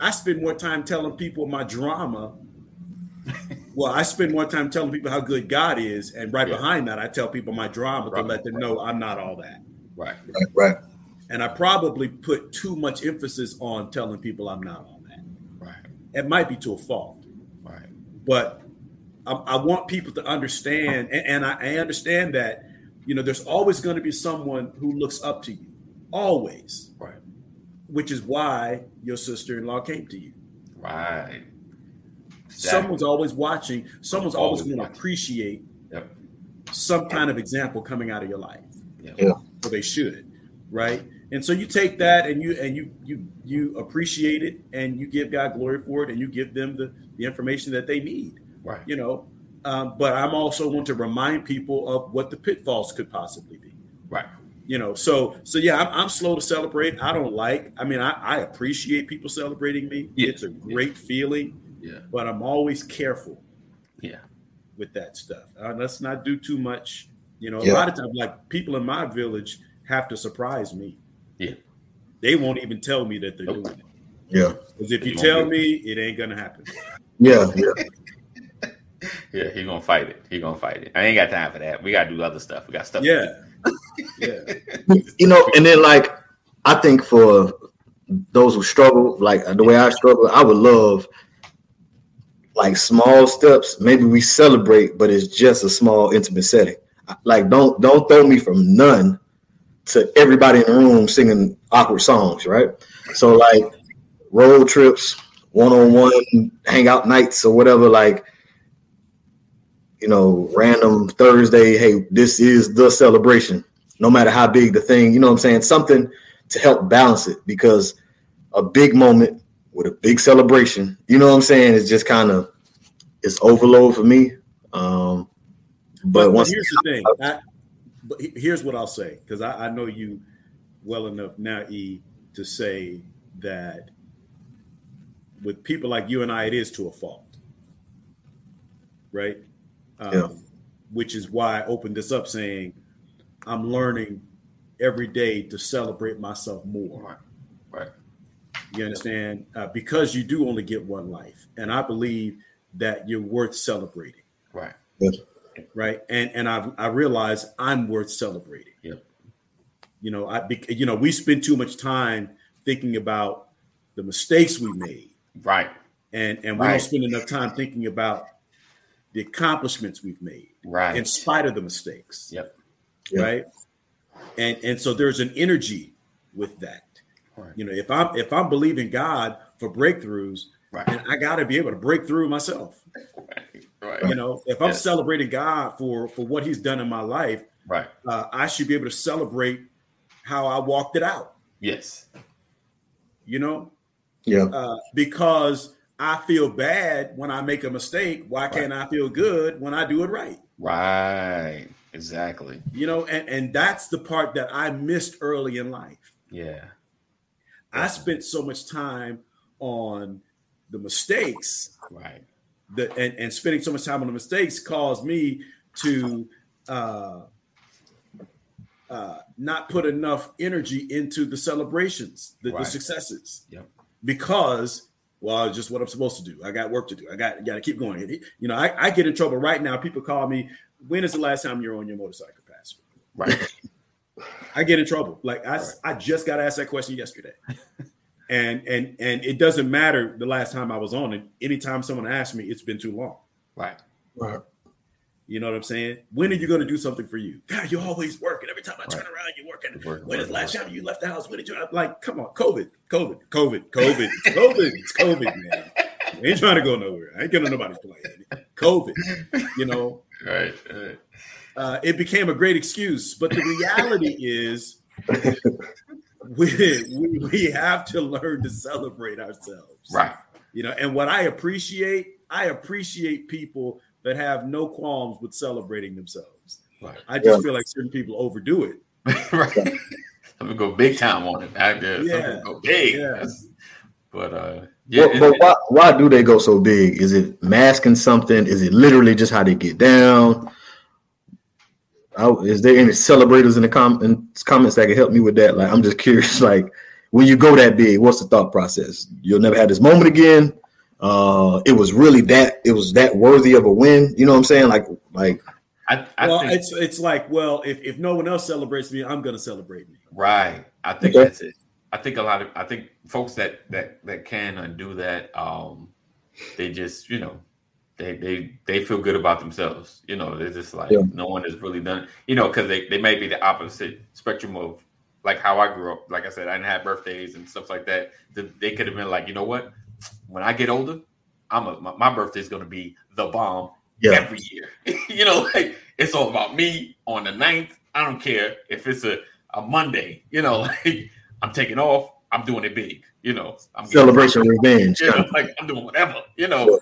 I spend more time telling people my drama. well, I spend more time telling people how good God is, and right Yeah. behind that, I tell people my drama to let them know I'm not all that. Right. Right, right. And I probably put too much emphasis on telling people I'm not all that. Right. It might be to a fault. Right. but I, I want people to understand, and, and I, I understand that you know there's always going to be someone who looks up to you, always, Right. which is why your sister-in-law came to you. Right. Someone's always watching. Someone's always, Always going to appreciate Yep. some kind of example coming out of your life. Yep. Yeah. So they should, right? And so you take that and you and you you you appreciate it and you give God glory for it and you give them the the information that they need. Right. you know. Um, but I'm also want to remind people of what the pitfalls could possibly be. Right. You know, so so yeah, I'm, I'm slow to celebrate. I don't like. I mean, I, I appreciate people celebrating me. Yeah. It's a great feeling, Yeah. but I'm always careful Yeah. with that stuff. Uh, let's not do too much. You know, a lot of times, like people in my village have to surprise me. Yeah. They won't even tell me that they're Nope. doing it. Yeah. Because if You you tell do me, it ain't gonna happen. Yeah. Yeah. [laughs] Yeah. He gonna fight it. He gonna fight it. I ain't got time for that. We gotta do other stuff. We got stuff. Yeah, [laughs] yeah. you know, and then like I think for those who struggle, like the way I struggle, I would love like small steps. Maybe we celebrate, but it's just a small intimate setting. Like don't don't throw me from none to everybody in the room singing awkward songs, right? So like road trips, one on one hangout nights or whatever, like you know, random Thursday, hey, this is the celebration no matter how big the thing, you know what I'm saying? Something to help balance it because a big moment with a big celebration, you know what I'm saying, is just kind of it's overload for me. Um but, But, once here's the thing. I, but here's what I'll say because I, I know you well enough now, E, to say that with people like you and I, it is to a fault, right? Um, Yeah. Which is why I opened this up saying I'm learning every day to celebrate myself more. Right. Right. You understand? Uh, because you do only get one life, and I believe that you're worth celebrating Right. right? And and I I realize I'm worth celebrating. Yep. You know, I you know we spend too much time thinking about the mistakes we made, Right. and and we Right. don't spend enough time thinking about the accomplishments we've made Right. in spite of the mistakes, Yep. Yeah. right? And and so there's an energy with that. Right. You know, if I'm if I'm believing God for breakthroughs, Right. and I got to be able to break through myself. Right. [laughs] Right. You know, if I'm Yeah. celebrating God for for what He's done in my life, Right. uh, I should be able to celebrate how I walked it out. Yes. You know, yeah, uh, because I feel bad when I make a mistake. Why can't I feel good when I do it right? Right. Exactly. You know, and and that's the part that I missed early in life. Yeah. I spent so much time on the mistakes Right. that and, and spending so much time on the mistakes caused me to uh, uh, not put enough energy into the celebrations, the, the successes. Yep. Because, well, it's just what I'm supposed to do. I got work to do. I got got to keep going. You know, I, I get in trouble right now. People call me. When is the last time you're on your motorcycle, Pastor? Right. I get in trouble. Like I, I just got asked that question yesterday. And and and it doesn't matter the last time I was on it. Anytime someone asks me, it's been too long. Right. right. You know what I'm saying? When are you going to do something for you? God, you're always working. Every time I turn Right. around, you're working. Working, When is the last time you left the house? When did you? I'm like, come on, COVID, COVID, COVID, COVID, [laughs] COVID, it's COVID, man. I ain't trying to go nowhere. I ain't getting nobody's plane. COVID, you know. Right. right. uh, it became a great excuse. But the reality is, we, we we have to learn to celebrate ourselves, Right. You know, and what I appreciate, I appreciate people that have no qualms with celebrating themselves. Right. I just Yeah. feel like certain people overdo it. [laughs] right. Some people go big time on it. I guess. Some Yeah. people go big. Yeah. But uh, yeah, But, but why, why do they go so big? Is it masking something? Is it literally just how they get down? I, is there any celebrators in the com- in comments that can help me with that? Like, I'm just curious. [laughs] Like, when you go that big, what's the thought process? You'll never have this moment again. Uh, it was really that. It was that worthy of a win. You know what I'm saying? Like, like I, I well, think it's it's like, well, if, if no one else celebrates me, I'm gonna celebrate me. right. I think Okay. that's it. I think a lot of I think folks that that that can undo that, um, they just you know they they they feel good about themselves. You know, they're just like Yeah. no one has really done. You know, because they they may be the opposite spectrum of like how I grew up. Like I said, I didn't have birthdays and stuff like that. They could have been like, you know what? When I get older, I'm a my, my birthday is going to be the bomb yeah, every year. [laughs] you know, like it's all about me on the 9th. I don't care if it's a, a Monday, you know, [laughs] like I'm taking off, I'm doing it big, you know. I'm celebration, [laughs] revenge. you know, like I'm doing whatever, you know.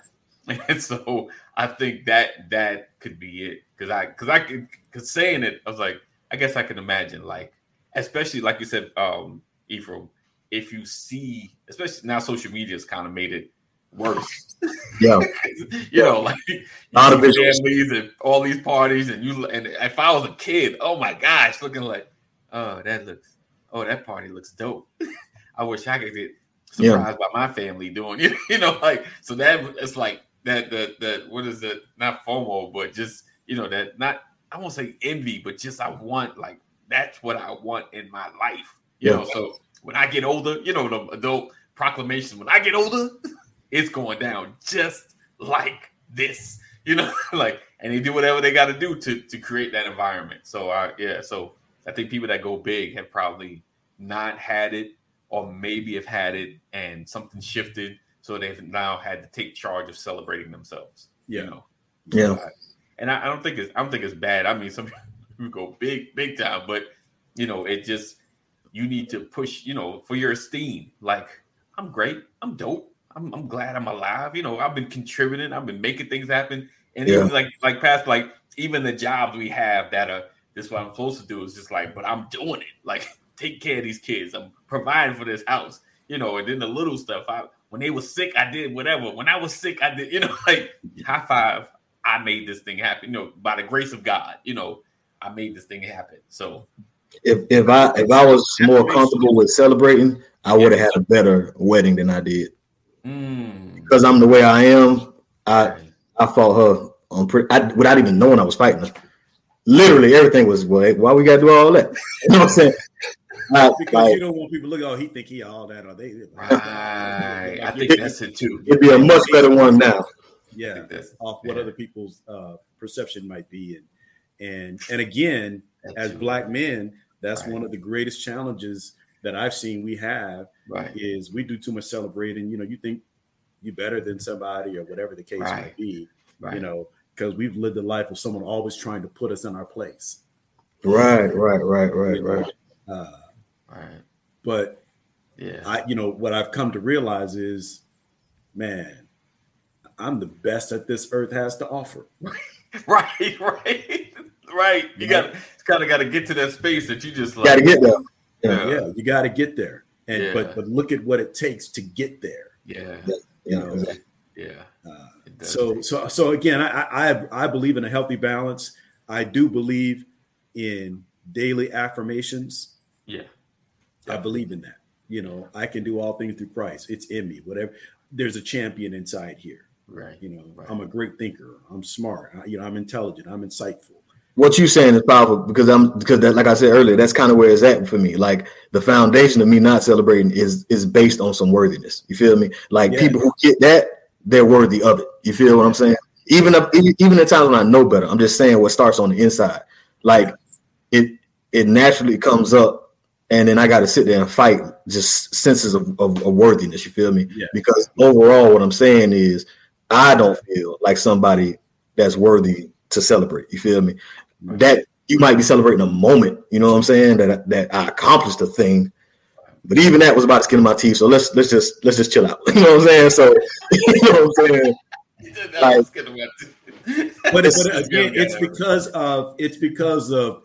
And so I think that that could be it. Cause I cause I could cause saying it, I was like, I guess I can imagine like, especially like you said, um, Ephraim, if you see, especially now social media has kind of made it worse. [laughs] Yeah, [laughs] you know, like you families and all these parties, and you and if I was a kid, oh my gosh, looking like, oh that looks, oh that party looks dope. I wish I could get Yeah. surprised by my family doing, you [laughs] you know, like so that it's like that the the what is it? Not FOMO, but just you know that not I won't say envy, but just I want like that's what I want in my life. You Yeah. know, so when I get older, you know, the adult proclamation. When I get older, [laughs] it's going down just like this. You know, [laughs] like and they do whatever they got to do to to create that environment. So uh, yeah, so I think people that go big have probably not had it, or maybe have had it and something shifted, so they've now had to take charge of celebrating themselves. Yeah. You know, Yeah. and I, I don't think it's I don't think it's bad. I mean, some [laughs] people go big big time, but you know, it just you need to push, you know, for your esteem. Like I'm great, I'm dope, I'm, I'm glad I'm alive. You know, I've been contributing, I've been making things happen, and Yeah. like like past like even the jobs we have that are this is what I'm supposed to do is just like, but I'm doing it. Like [laughs] take care of these kids. I'm providing for this house, you know, and then the little stuff. I when they were sick, I did whatever. When I was sick, I did, [laughs] you know, like high five. I made this thing happen, you know, by the grace of God, you know, I made this thing happen. So If if I if I was more comfortable with celebrating, I would have had a better wedding than I did. mm, Because I'm the way I am, I I fought her on pre- I, without even knowing I was fighting her. Literally everything was well, why we gotta do all that? [laughs] You know what I'm saying? I- Because like, you don't want people to look, oh, he think he all that, or they. right. I think that's it too. it'd be a much better one now. Yeah, that's off what yeah. other people's uh, perception might be, and and and again, That's as black men, that's Right. one of the greatest challenges that I've seen we have right, is we do too much celebrating. You know, you think you better than somebody or whatever the case Right. might be. right. You know, because we've lived a life of someone always trying to put us in our place. Right, right, right, right, right. Uh, right. but Yeah. I, you know, what I've come to realize is, man, I'm the best that this earth has to offer. [laughs] right, right, right. You got kind of got to get to that space that you just like. Gotta get there. Yeah. Yeah, you got to get there, and Yeah. but but look at what it takes to get there. Yeah. You know, know, Yeah. Uh, so so so again, I, I I believe in a healthy balance. I do believe in daily affirmations. yeah. I believe in that. You know, I can do all things through Christ. It's in me. Whatever. There's a champion inside here. Right. You know, Right. I'm a great thinker. I'm smart. I, you know, I'm intelligent. I'm insightful. What you saying is powerful because I'm because that like I said earlier, that's kind of where it's at for me. Like the foundation of me not celebrating is is based on some worthiness. You feel me? Like Yeah. people who get that, they're worthy of it. You feel what I'm saying? Even if, even at times when I know better, I'm just saying what starts on the inside. Like it it naturally comes up, and then I got to sit there and fight just senses of, of, of worthiness. You feel me? Yeah. Because overall, what I'm saying is, I don't feel like somebody that's worthy to celebrate. You feel me? That you might be celebrating a moment. You know what I'm saying? That that I accomplished a thing. But even that was about the skin of my teeth. So let's let's just let's just chill out. [laughs] You know what I'm saying? So [laughs] you know what I'm saying? That was good about But, it. but again, it's because of it's because of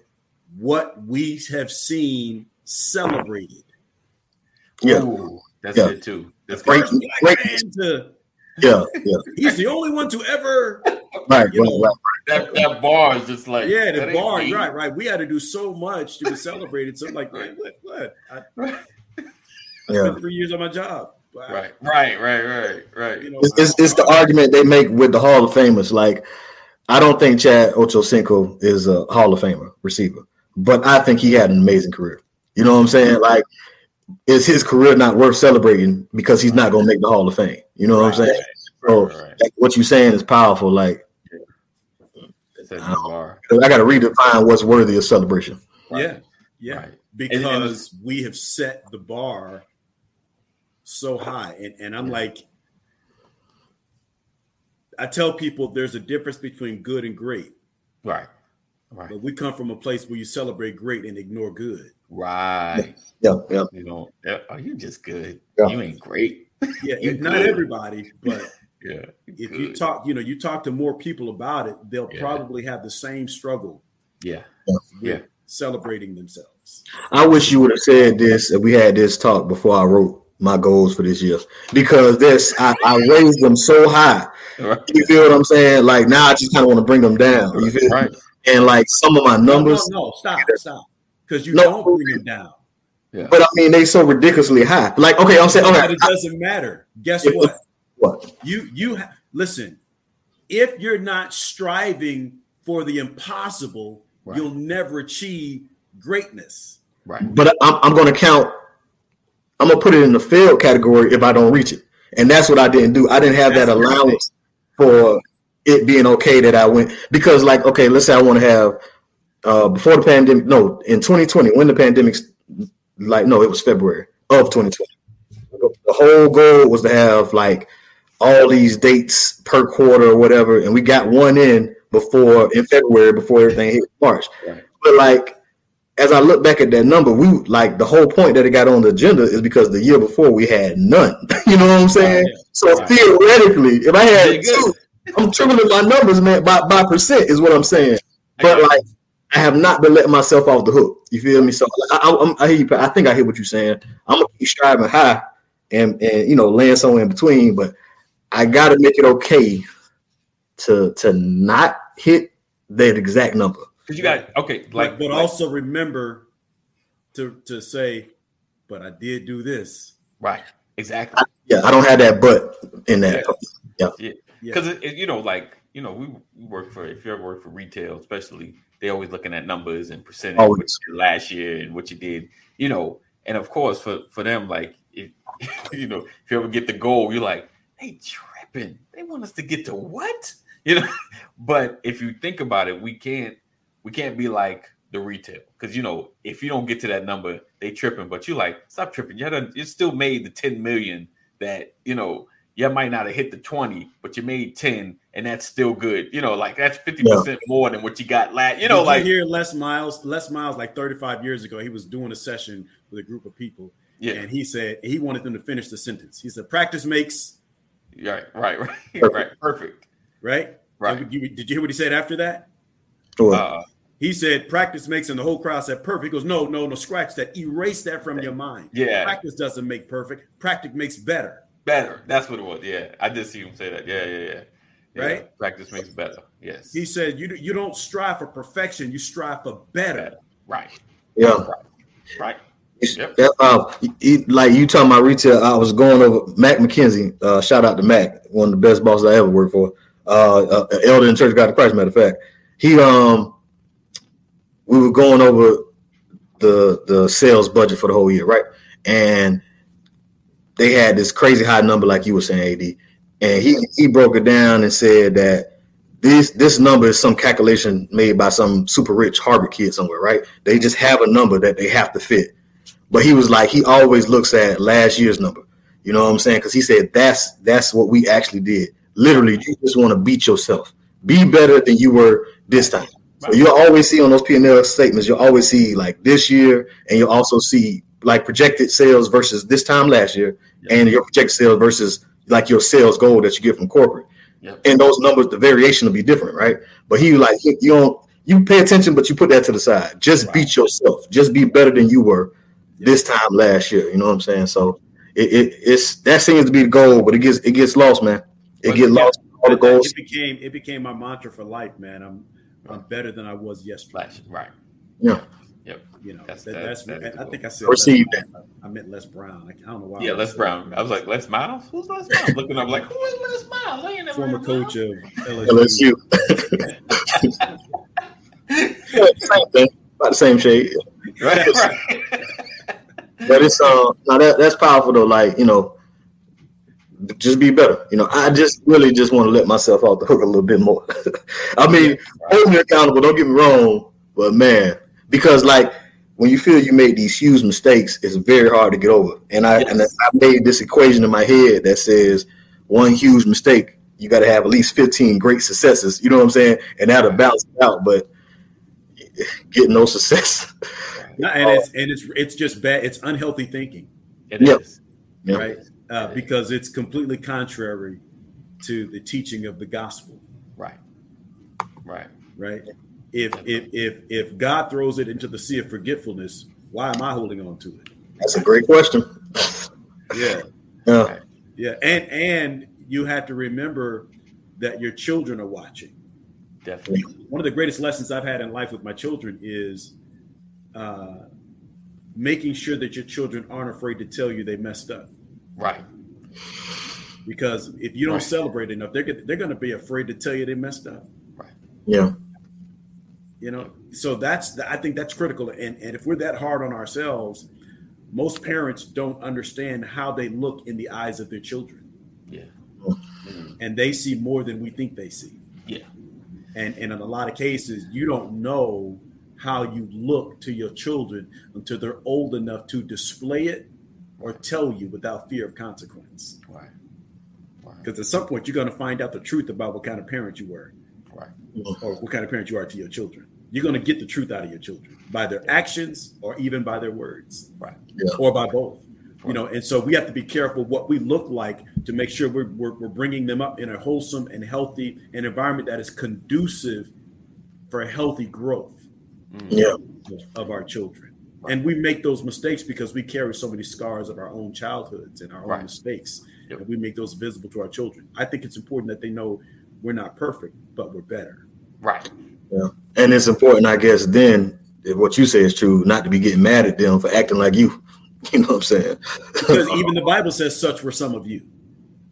what we have seen celebrated. Yeah. Ooh, that's Yeah. good too. That's Great, good. Great. to- Yeah, yeah. [laughs] he's the only one to ever Right, right, know, right. That that bar is just like Yeah, the bar, me. right, right. We had to do so much to be celebrated. So I'm like, man, what, what? I Yeah. spent three years on my job. Wow. Right, right, right, right, right. You know, It's, it's, it's the argument they make with the Hall of Famers. Like, I don't think Chad Ochocinco is a Hall of Famer receiver, but I think he had an amazing career. You know what I'm saying? Like, is his career not worth celebrating because he's not going to make the Hall of Fame? You know what I'm saying? So, Right, right. like, what you're saying is powerful. Like, It's at. I got to redefine what's worthy of celebration. yeah, yeah. Right. Because we have set the bar so high. And, and I'm like, I tell people there's a difference between good and great. Right. Right. But we come from a place where you celebrate great and ignore good. Right. Yeah, yeah. You know, are you just good? Yeah. You ain't great. [laughs] Yeah, You not good. everybody, but [laughs] Yeah. if good. you talk, you know, you talk to more people about it, they'll Yeah. probably have the same struggle Yeah. Yeah. celebrating themselves. I wish you would have said this if we had this talk before I wrote my goals for this year because this I, I raised them so high. [laughs] Right. You feel what I'm saying? Like now I just kind of want to bring them down. You feel? Right. And like some of my numbers, no, no, stop, stop. Because you No. don't bring them down. Yeah. but I mean they so ridiculously high. Like okay, I'm saying But okay, it doesn't matter. Guess It- what? what? You you ha- listen. If you're not striving for the impossible, Right. you'll never achieve greatness. Right. But I'm, I'm going to count. I'm gonna put it in the failed category if I don't reach it, and that's what I didn't do. I didn't have that That's the allowance for it being okay that I went because, like, okay, let's say I want to have uh before the pandemic. No, in 2020, when the pandemic's like, no, it was February of 2020. The whole goal was to have like all these dates per quarter or whatever, and we got one in before in February before everything hit March. Right. But like as I look back at that number, we like the whole point that it got on the agenda is because the year before we had none. [laughs] you know what I'm saying? Right. So Right. theoretically, if I had two, I'm tripling my numbers, man, by by percent is what I'm saying. But got like, I have not been letting myself off the hook. You feel me? So I, I, I'm- I hear you. I think I hear what you're saying. I'm gonna keep striving high, and and you know, land somewhere in between. But I got to make it okay to to not hit that exact number. Because you got okay, Like, like but like- also remember to to say, but I did do this. right, exactly. Yeah, I don't have that but in that. Yeah. Yeah. Because it, it- you know like you know we, we work for if you ever work for retail especially they're always looking at numbers and percentage Always. what you did last year and what you did you know and of course for for them like if [laughs] you know if you ever get the goal you're like they tripping. They want us to get to what? [laughs] You know? But if you think about it we can't we can't be like the retail. Because you know if you don't get to that number they tripping. But you like stop tripping. You done, you still made the 10 million that you know you might not have hit the 20 but you made 10 and that's still good you know like that's 50% more than what you got last you know Did like you hear Les Miles? Les Miles, like 35 years ago, he was doing a session with a group of people, yeah and he said he wanted them to finish the sentence. He said, "Practice makes right right [laughs] right Perfect. right perfect right." Right. And you- did you hear what he said after that? Sure. uh He said, "Practice makes," and the whole crowd said, "Perfect." He goes, "No, no, no, scratch that. Erase that from your mind. yeah Practice doesn't make perfect. Practice makes better." Better that's what it was yeah i did see him say that yeah yeah yeah, yeah. Right? practice makes better yes He said, "You you don't strive for perfection. You strive for better." right yeah. right Yep. Uh, he- like you talking about retail, I was going over Mac McKenzie. Uh, shout out to Mac, one of the best bosses I ever worked for. Uh, uh, elder in Church of God of Christ. Matter of fact, he um, we were going over the the sales budget for the whole year, right? And they had this crazy high number, like you were saying, Ad. And he he broke it down and said that this this number is some calculation made by some super rich Harvard kid somewhere, right? They just have a number that they have to fit. But he was like, he always looks at last year's number. You know what I'm saying? Because he said that's that's what we actually did. Literally, you just want to beat yourself. Be better than you were this time. So you'll always see on those P and L statements, you'll always see like this year, and you'll also see like projected sales versus this time last year, Yeah. and your projected sales versus like your sales goal that you get from corporate. Yep. And those numbers, the variation will be different, right? But he like you don't you pay attention, but you put that to the side. Just Right. beat yourself. Just be better than you were this time last year. You know what I'm saying? So it, it it's that seems to be the goal, but it gets it gets lost, man. It But gets yeah, lost. All the goals. It became it became my mantra for life, man. I'm I'm better than I was yesterday. Flash. Right. Yeah. You know, That's- that, that's- that's, that's I cool. think I said Perceive Les I meant Les Brown. I, I don't know why. Yeah, Les said Brown. I was like, Les Miles? Who's Les Miles? Looking up like, who is Les Miles? I ain't never former coach of LSU. LSU. Yeah, [laughs] same thing. About the same shade. Miles. Right, right. But it's uh now that that's powerful though. Like you know, just be better. You know, I just really just want to let myself off the hook a little bit more. [laughs] I mean, hold me accountable. Don't get me wrong, but man, because like when you feel you made these huge mistakes, it's very hard to get over. And I and I made this equation in my head that says one huge mistake, you got to have at least fifteen great successes. You know what I'm saying? And that'll balance it out. But getting no success, No, and it's and it's it's just bad. It's unhealthy thinking, It Yep. is. Yeah. right? Uh, because it's completely contrary to the teaching of the gospel, Right. Right. right? If if if if God throws it into the sea of forgetfulness, why am I holding on to it? that's a great question. Yeah, Yeah, yeah, and and you have to remember that your children are watching. Definitely. One of the greatest lessons I've had in life with my children is uh, making sure that your children aren't afraid to tell you they messed up. Right. Because if you don't Right. celebrate enough, they're they're going to be afraid to tell you they messed up. Right. Yeah, You know, so that's I think that's critical. And and if we're that hard on ourselves, most parents don't understand how they look in the eyes of their children, Yeah. and they see more than we think they see. Yeah. And and in a lot of cases, you don't know how you look to your children until they're old enough to display it or tell you without fear of consequence. Right. Right. Because at some point, you're going to find out the truth about what kind of parent you were. Right. or what kind of parent you are to your children. You're going to get the truth out of your children by their actions or even by their words, Right. Yeah. or by both. You know, and so we have to be careful what we look like to make sure we're, we're, we're bringing them up in a wholesome and healthy an environment that is conducive for healthy growth mm. yeah, of our children. And we make those mistakes because we carry so many scars of our own childhoods and our Right. own mistakes, Yep. and we make those visible to our children. I think it's important that they know we're not perfect, but we're better. Right. And it's important, I guess. Then if what you say is true, not to be getting mad at them for acting like you. [laughs] You know what I'm saying? Because even the Bible says such were some of you.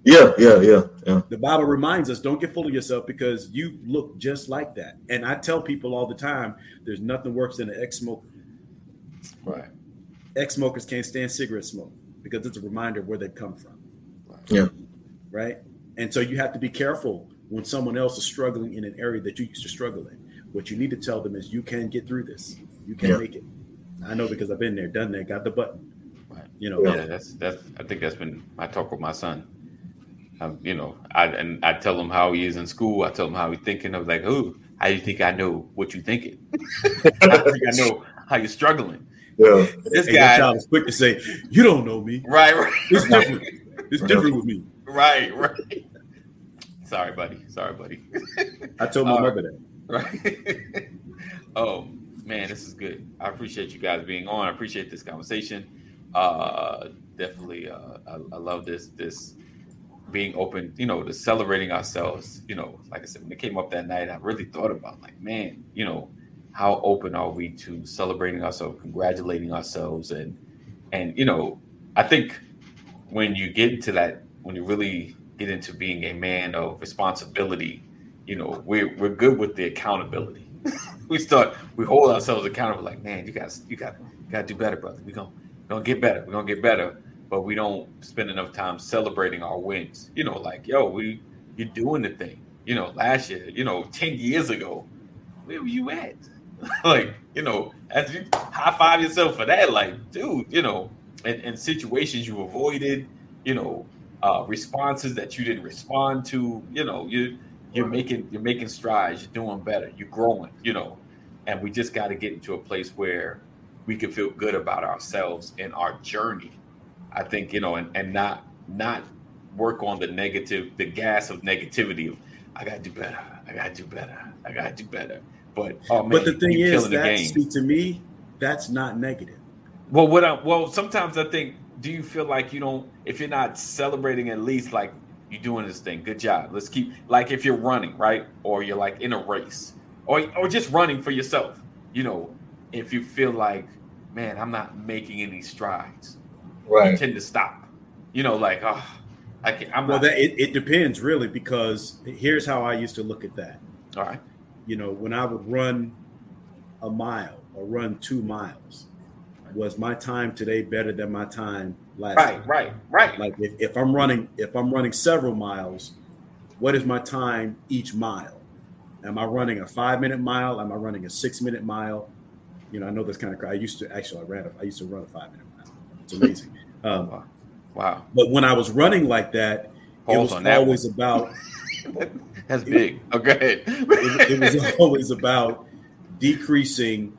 Yeah, yeah, yeah, yeah. The Bible reminds us don't get full of yourself because you look just like that. And I tell people all the time there's nothing worse than an ex smoker. Right. Ex smokers can't stand cigarette smoke because it's a reminder of where they've come from. Yeah. Right. And so you have to be careful when someone else is struggling in an area that you used to struggle in. What you need to tell them is you can get through this. You can Yeah. make it. I know because I've been there, done that, got the button. You know, Yeah, that's that's. I think that's been my talk with my son. Um, you know, I and I tell him how he is in school. I tell him how he's thinking. I was like, "Who? How do you think I know what you're thinking? [laughs] I think I know how you're struggling." Yeah. This and your guy, child is quick to say, You don't know me. right, right, It's different. [laughs] It's different with me. right, right. Sorry, buddy. Sorry, buddy. I told my Uh, mother that. Right. [laughs] oh man, this is good. I appreciate you guys being on. I appreciate this conversation. Uh, definitely, uh, I, I love this. This being open, you know, to celebrating ourselves. You know, like I said, when it came up that night, I really thought about like, man, you know, how open are we to celebrating ourselves, congratulating ourselves, and and you know, I think when you get into that, when you really get into being a man of responsibility, you know, we're we're good with the accountability. [laughs] we start we hold ourselves accountable, like, man, you guys, you got you got to do better, brother. We gonna gonna get better. We're gonna get better, but we don't spend enough time celebrating our wins. You know, like, yo, we you're doing the thing. You know, last year, you know, ten years ago, where were you at? [laughs] like, you know, as you high five yourself for that, like, dude, you know, and, and situations you avoided, you know, uh, responses that you didn't respond to, you know, you you're making you're making strides, you're doing better, you're growing, you know. and we just got to get into a place where we can feel good about ourselves and our journey. I think you know, and, and not not work on the negative, the gas of negativity of I gotta do better, I gotta do better, I gotta do better. But oh man, but the thing is, that see, to me, that's not negative. Well, what I well, sometimes I think, do you feel like you don't if you're not celebrating at least like you're doing this thing, good job. Let's keep like if you're running, right? Or you're like in a race. Or or just running for yourself. You know, if you feel like, man, I'm not making any strides, Right. you tend to stop. You know, like, oh, I can't I'm Well, not that it, it depends really because here's how I used to look at that. all right. You know, when I would run a mile or run two miles, was my time today better than my time last? Right, time? right, right. Like if, if I'm running if I'm running several miles, what is my time each mile? Am I running a five minute mile? Am I running a six minute mile? You know, I know this kind of. I used to actually I ran. A, I used to run a five minute mile. It's amazing. [laughs] Um, Wow. Wow. but when I was running like that, it was on that always about [laughs] That's big. Oh, go ahead. it, it was always about decreasing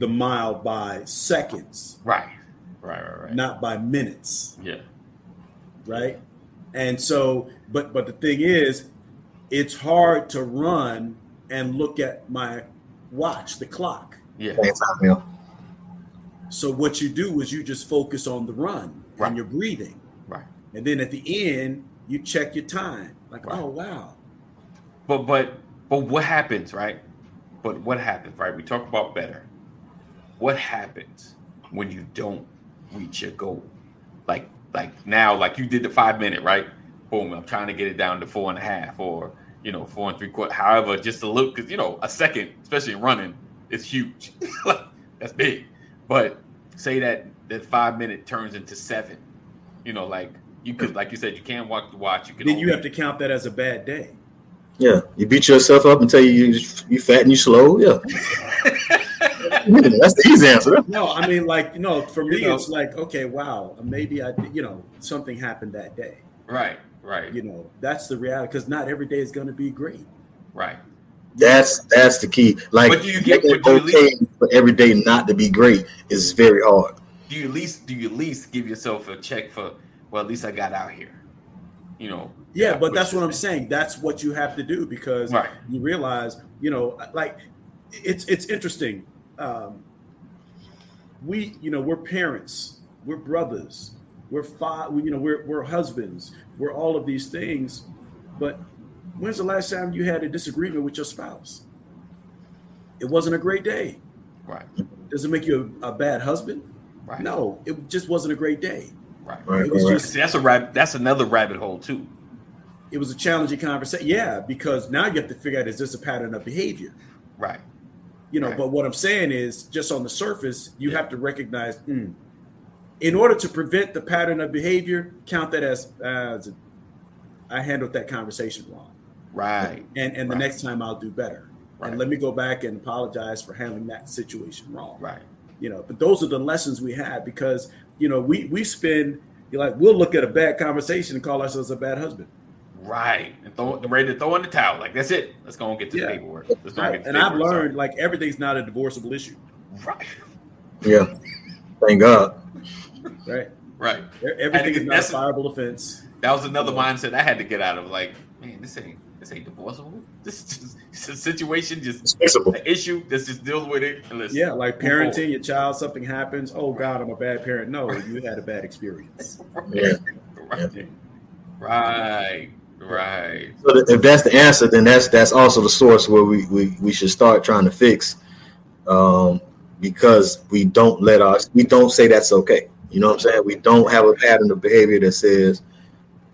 the mile by seconds, right. Right, right, right. not by minutes. Yeah. right? And so, but but the thing is, it's hard to run and look at my watch, the clock. Yeah. Time. So what you do is you just focus on the run Right. and your breathing, Right. and then at the end you check your time. Like, Right. oh wow, But but but what happens, right? But what happens, right? We talk about better. What happens when you don't reach your goal? Like like now, like you did the five minute, right? Boom, I'm trying to get it down to four and a half or you know, four and three quarter. However, just a little because you know, a second, especially in running, is huge. [laughs] Like, That's big. But say that that five minute turns into seven. You know, like you could like you said, you can't walk the watch. You can then you have to count that as a bad day. Yeah, you beat yourself up and tell you you, you fat and you slow. Yeah, [laughs] that's the easy answer. No, I mean, like, you know, for me, You know. it's like, okay, wow, maybe I, you know, something happened that day. right, right, You know, that's the reality because not every day is going to be great. right. That's that's the key. Like, But do you get- making it but do you okay for every day not to be great is very hard. do you at least do you at least give yourself a check for well at least I got out here, you know? Yeah, but that's what I'm saying. That's what you have to do because Right. you realize, you know, like it's it's interesting. Um, we, you know, we're parents, we're brothers, we're five, we, you know, we're we're husbands, we're all of these things. But when's the last time you had a disagreement with your spouse? It wasn't a great day. Right, Does it make you a, a bad husband? right, No, it just wasn't a great day. right. Right, It was right. just See, that's a rab- That's another rabbit hole too. It was a challenging conversation. Yeah, because now you have to figure out is this a pattern of behavior? Right, You know, Right. but what I'm saying is just on the surface, you have to recognize mm, in order to prevent the pattern of behavior, count that as, as I handled that conversation wrong. right, And and the Right. next time I'll do better. Right. And let me go back and apologize for handling that situation wrong. right. You know, but those are the lessons we have because, you know, we we spend you're like we'll look at a bad conversation and call ourselves a bad husband. Right, and throw ready to throw in the towel. Like that's it. Let's go and get to Yeah. the paperwork. Let's go and get to And the I've learned like everything's not a divorceable issue, Right, Yeah, thank God. right? right. Everything is not a that's- fireable offense. That was another mindset I had to get out of. Like, man, this ain't this ain't divorceable. [laughs] This is just it's a situation, just an issue. Let's just deal with it. And let's Yeah, like move forward. parenting your child, something happens. Oh God, I'm a bad parent. No, you had a bad experience. Yeah. [laughs] Right. Right. Right. So if that's the answer, then that's that's also the source where we we, we should start trying to fix, um, because we don't let our we don't say that's okay. You know what I'm saying? We don't have a pattern of behavior that says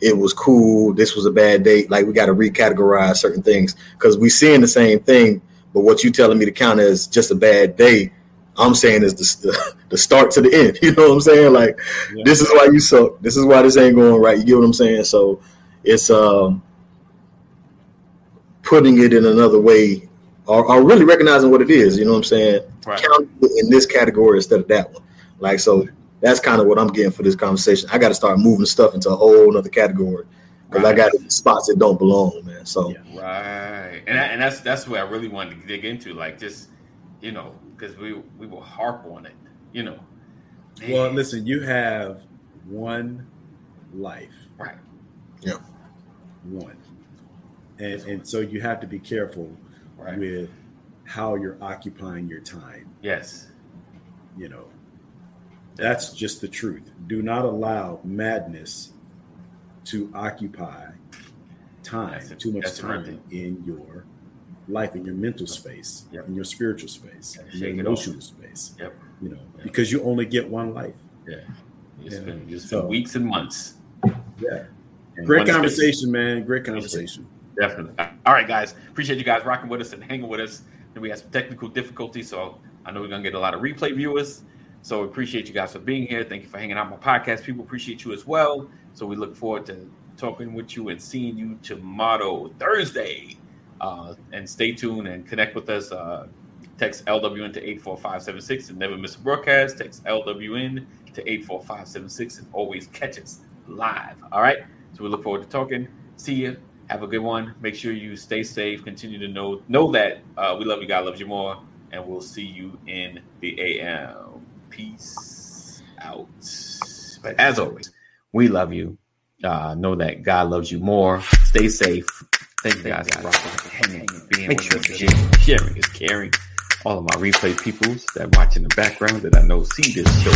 it was cool. This was a bad date. Like we got to recategorize certain things because we seeing the same thing, but what you telling me to count as just a bad day, I'm saying is the the, [laughs] the start to the end. [laughs] You know what I'm saying? Like Yeah. this is why you suck. This is why this ain't going right. You get what I'm saying? So it's um putting it in another way or, or really recognizing what it is. You know what I'm saying? Right. Count it in this category instead of that one. Like so, that's kind of what I'm getting for this conversation. I got to start moving stuff into a whole other category because I got spots that don't belong, man. So Yeah. Right, and and that's that's where I really wanted to dig into, like just you know, because we we will harp on it, you know. Well, listen, you have one life, right, one, and and so you have to be careful right, with how you're occupying your time. yes, You know, that's just the truth. Do not allow madness to occupy time, it. too much time in your life, in your mental space, Yep. in your spiritual space, in your shake it off. emotional space. Yep. You know, Yep. because you only get one life. yeah. You spend you So- spend weeks and months. Yeah. Great conversation, man. Great conversation. Definitely. All right, guys. Appreciate you guys rocking with us and hanging with us. And we had some technical difficulties, so I know we're gonna get a lot of replay viewers. So we appreciate you guys for being here. Thank you for hanging out my podcast. People appreciate you as well. So we look forward to talking with you and seeing you tomorrow, Thursday. Uh, and stay tuned and connect with us. Uh, text LWN to 84576 and never miss a broadcast. Text LWN to 84576 and always catch us live. All right. So we look forward to talking. See you. Have a good one. Make sure you stay safe. Continue to know know that uh, we love you. God loves you more. And we'll see you in the AM. Peace out. But as always, we love you. Uh, know that God loves you more. Stay safe. Thank you guys for rocking, hanging, being Make sure to. Sharing is caring. All of my replay peoples that watch in the background that I know see this show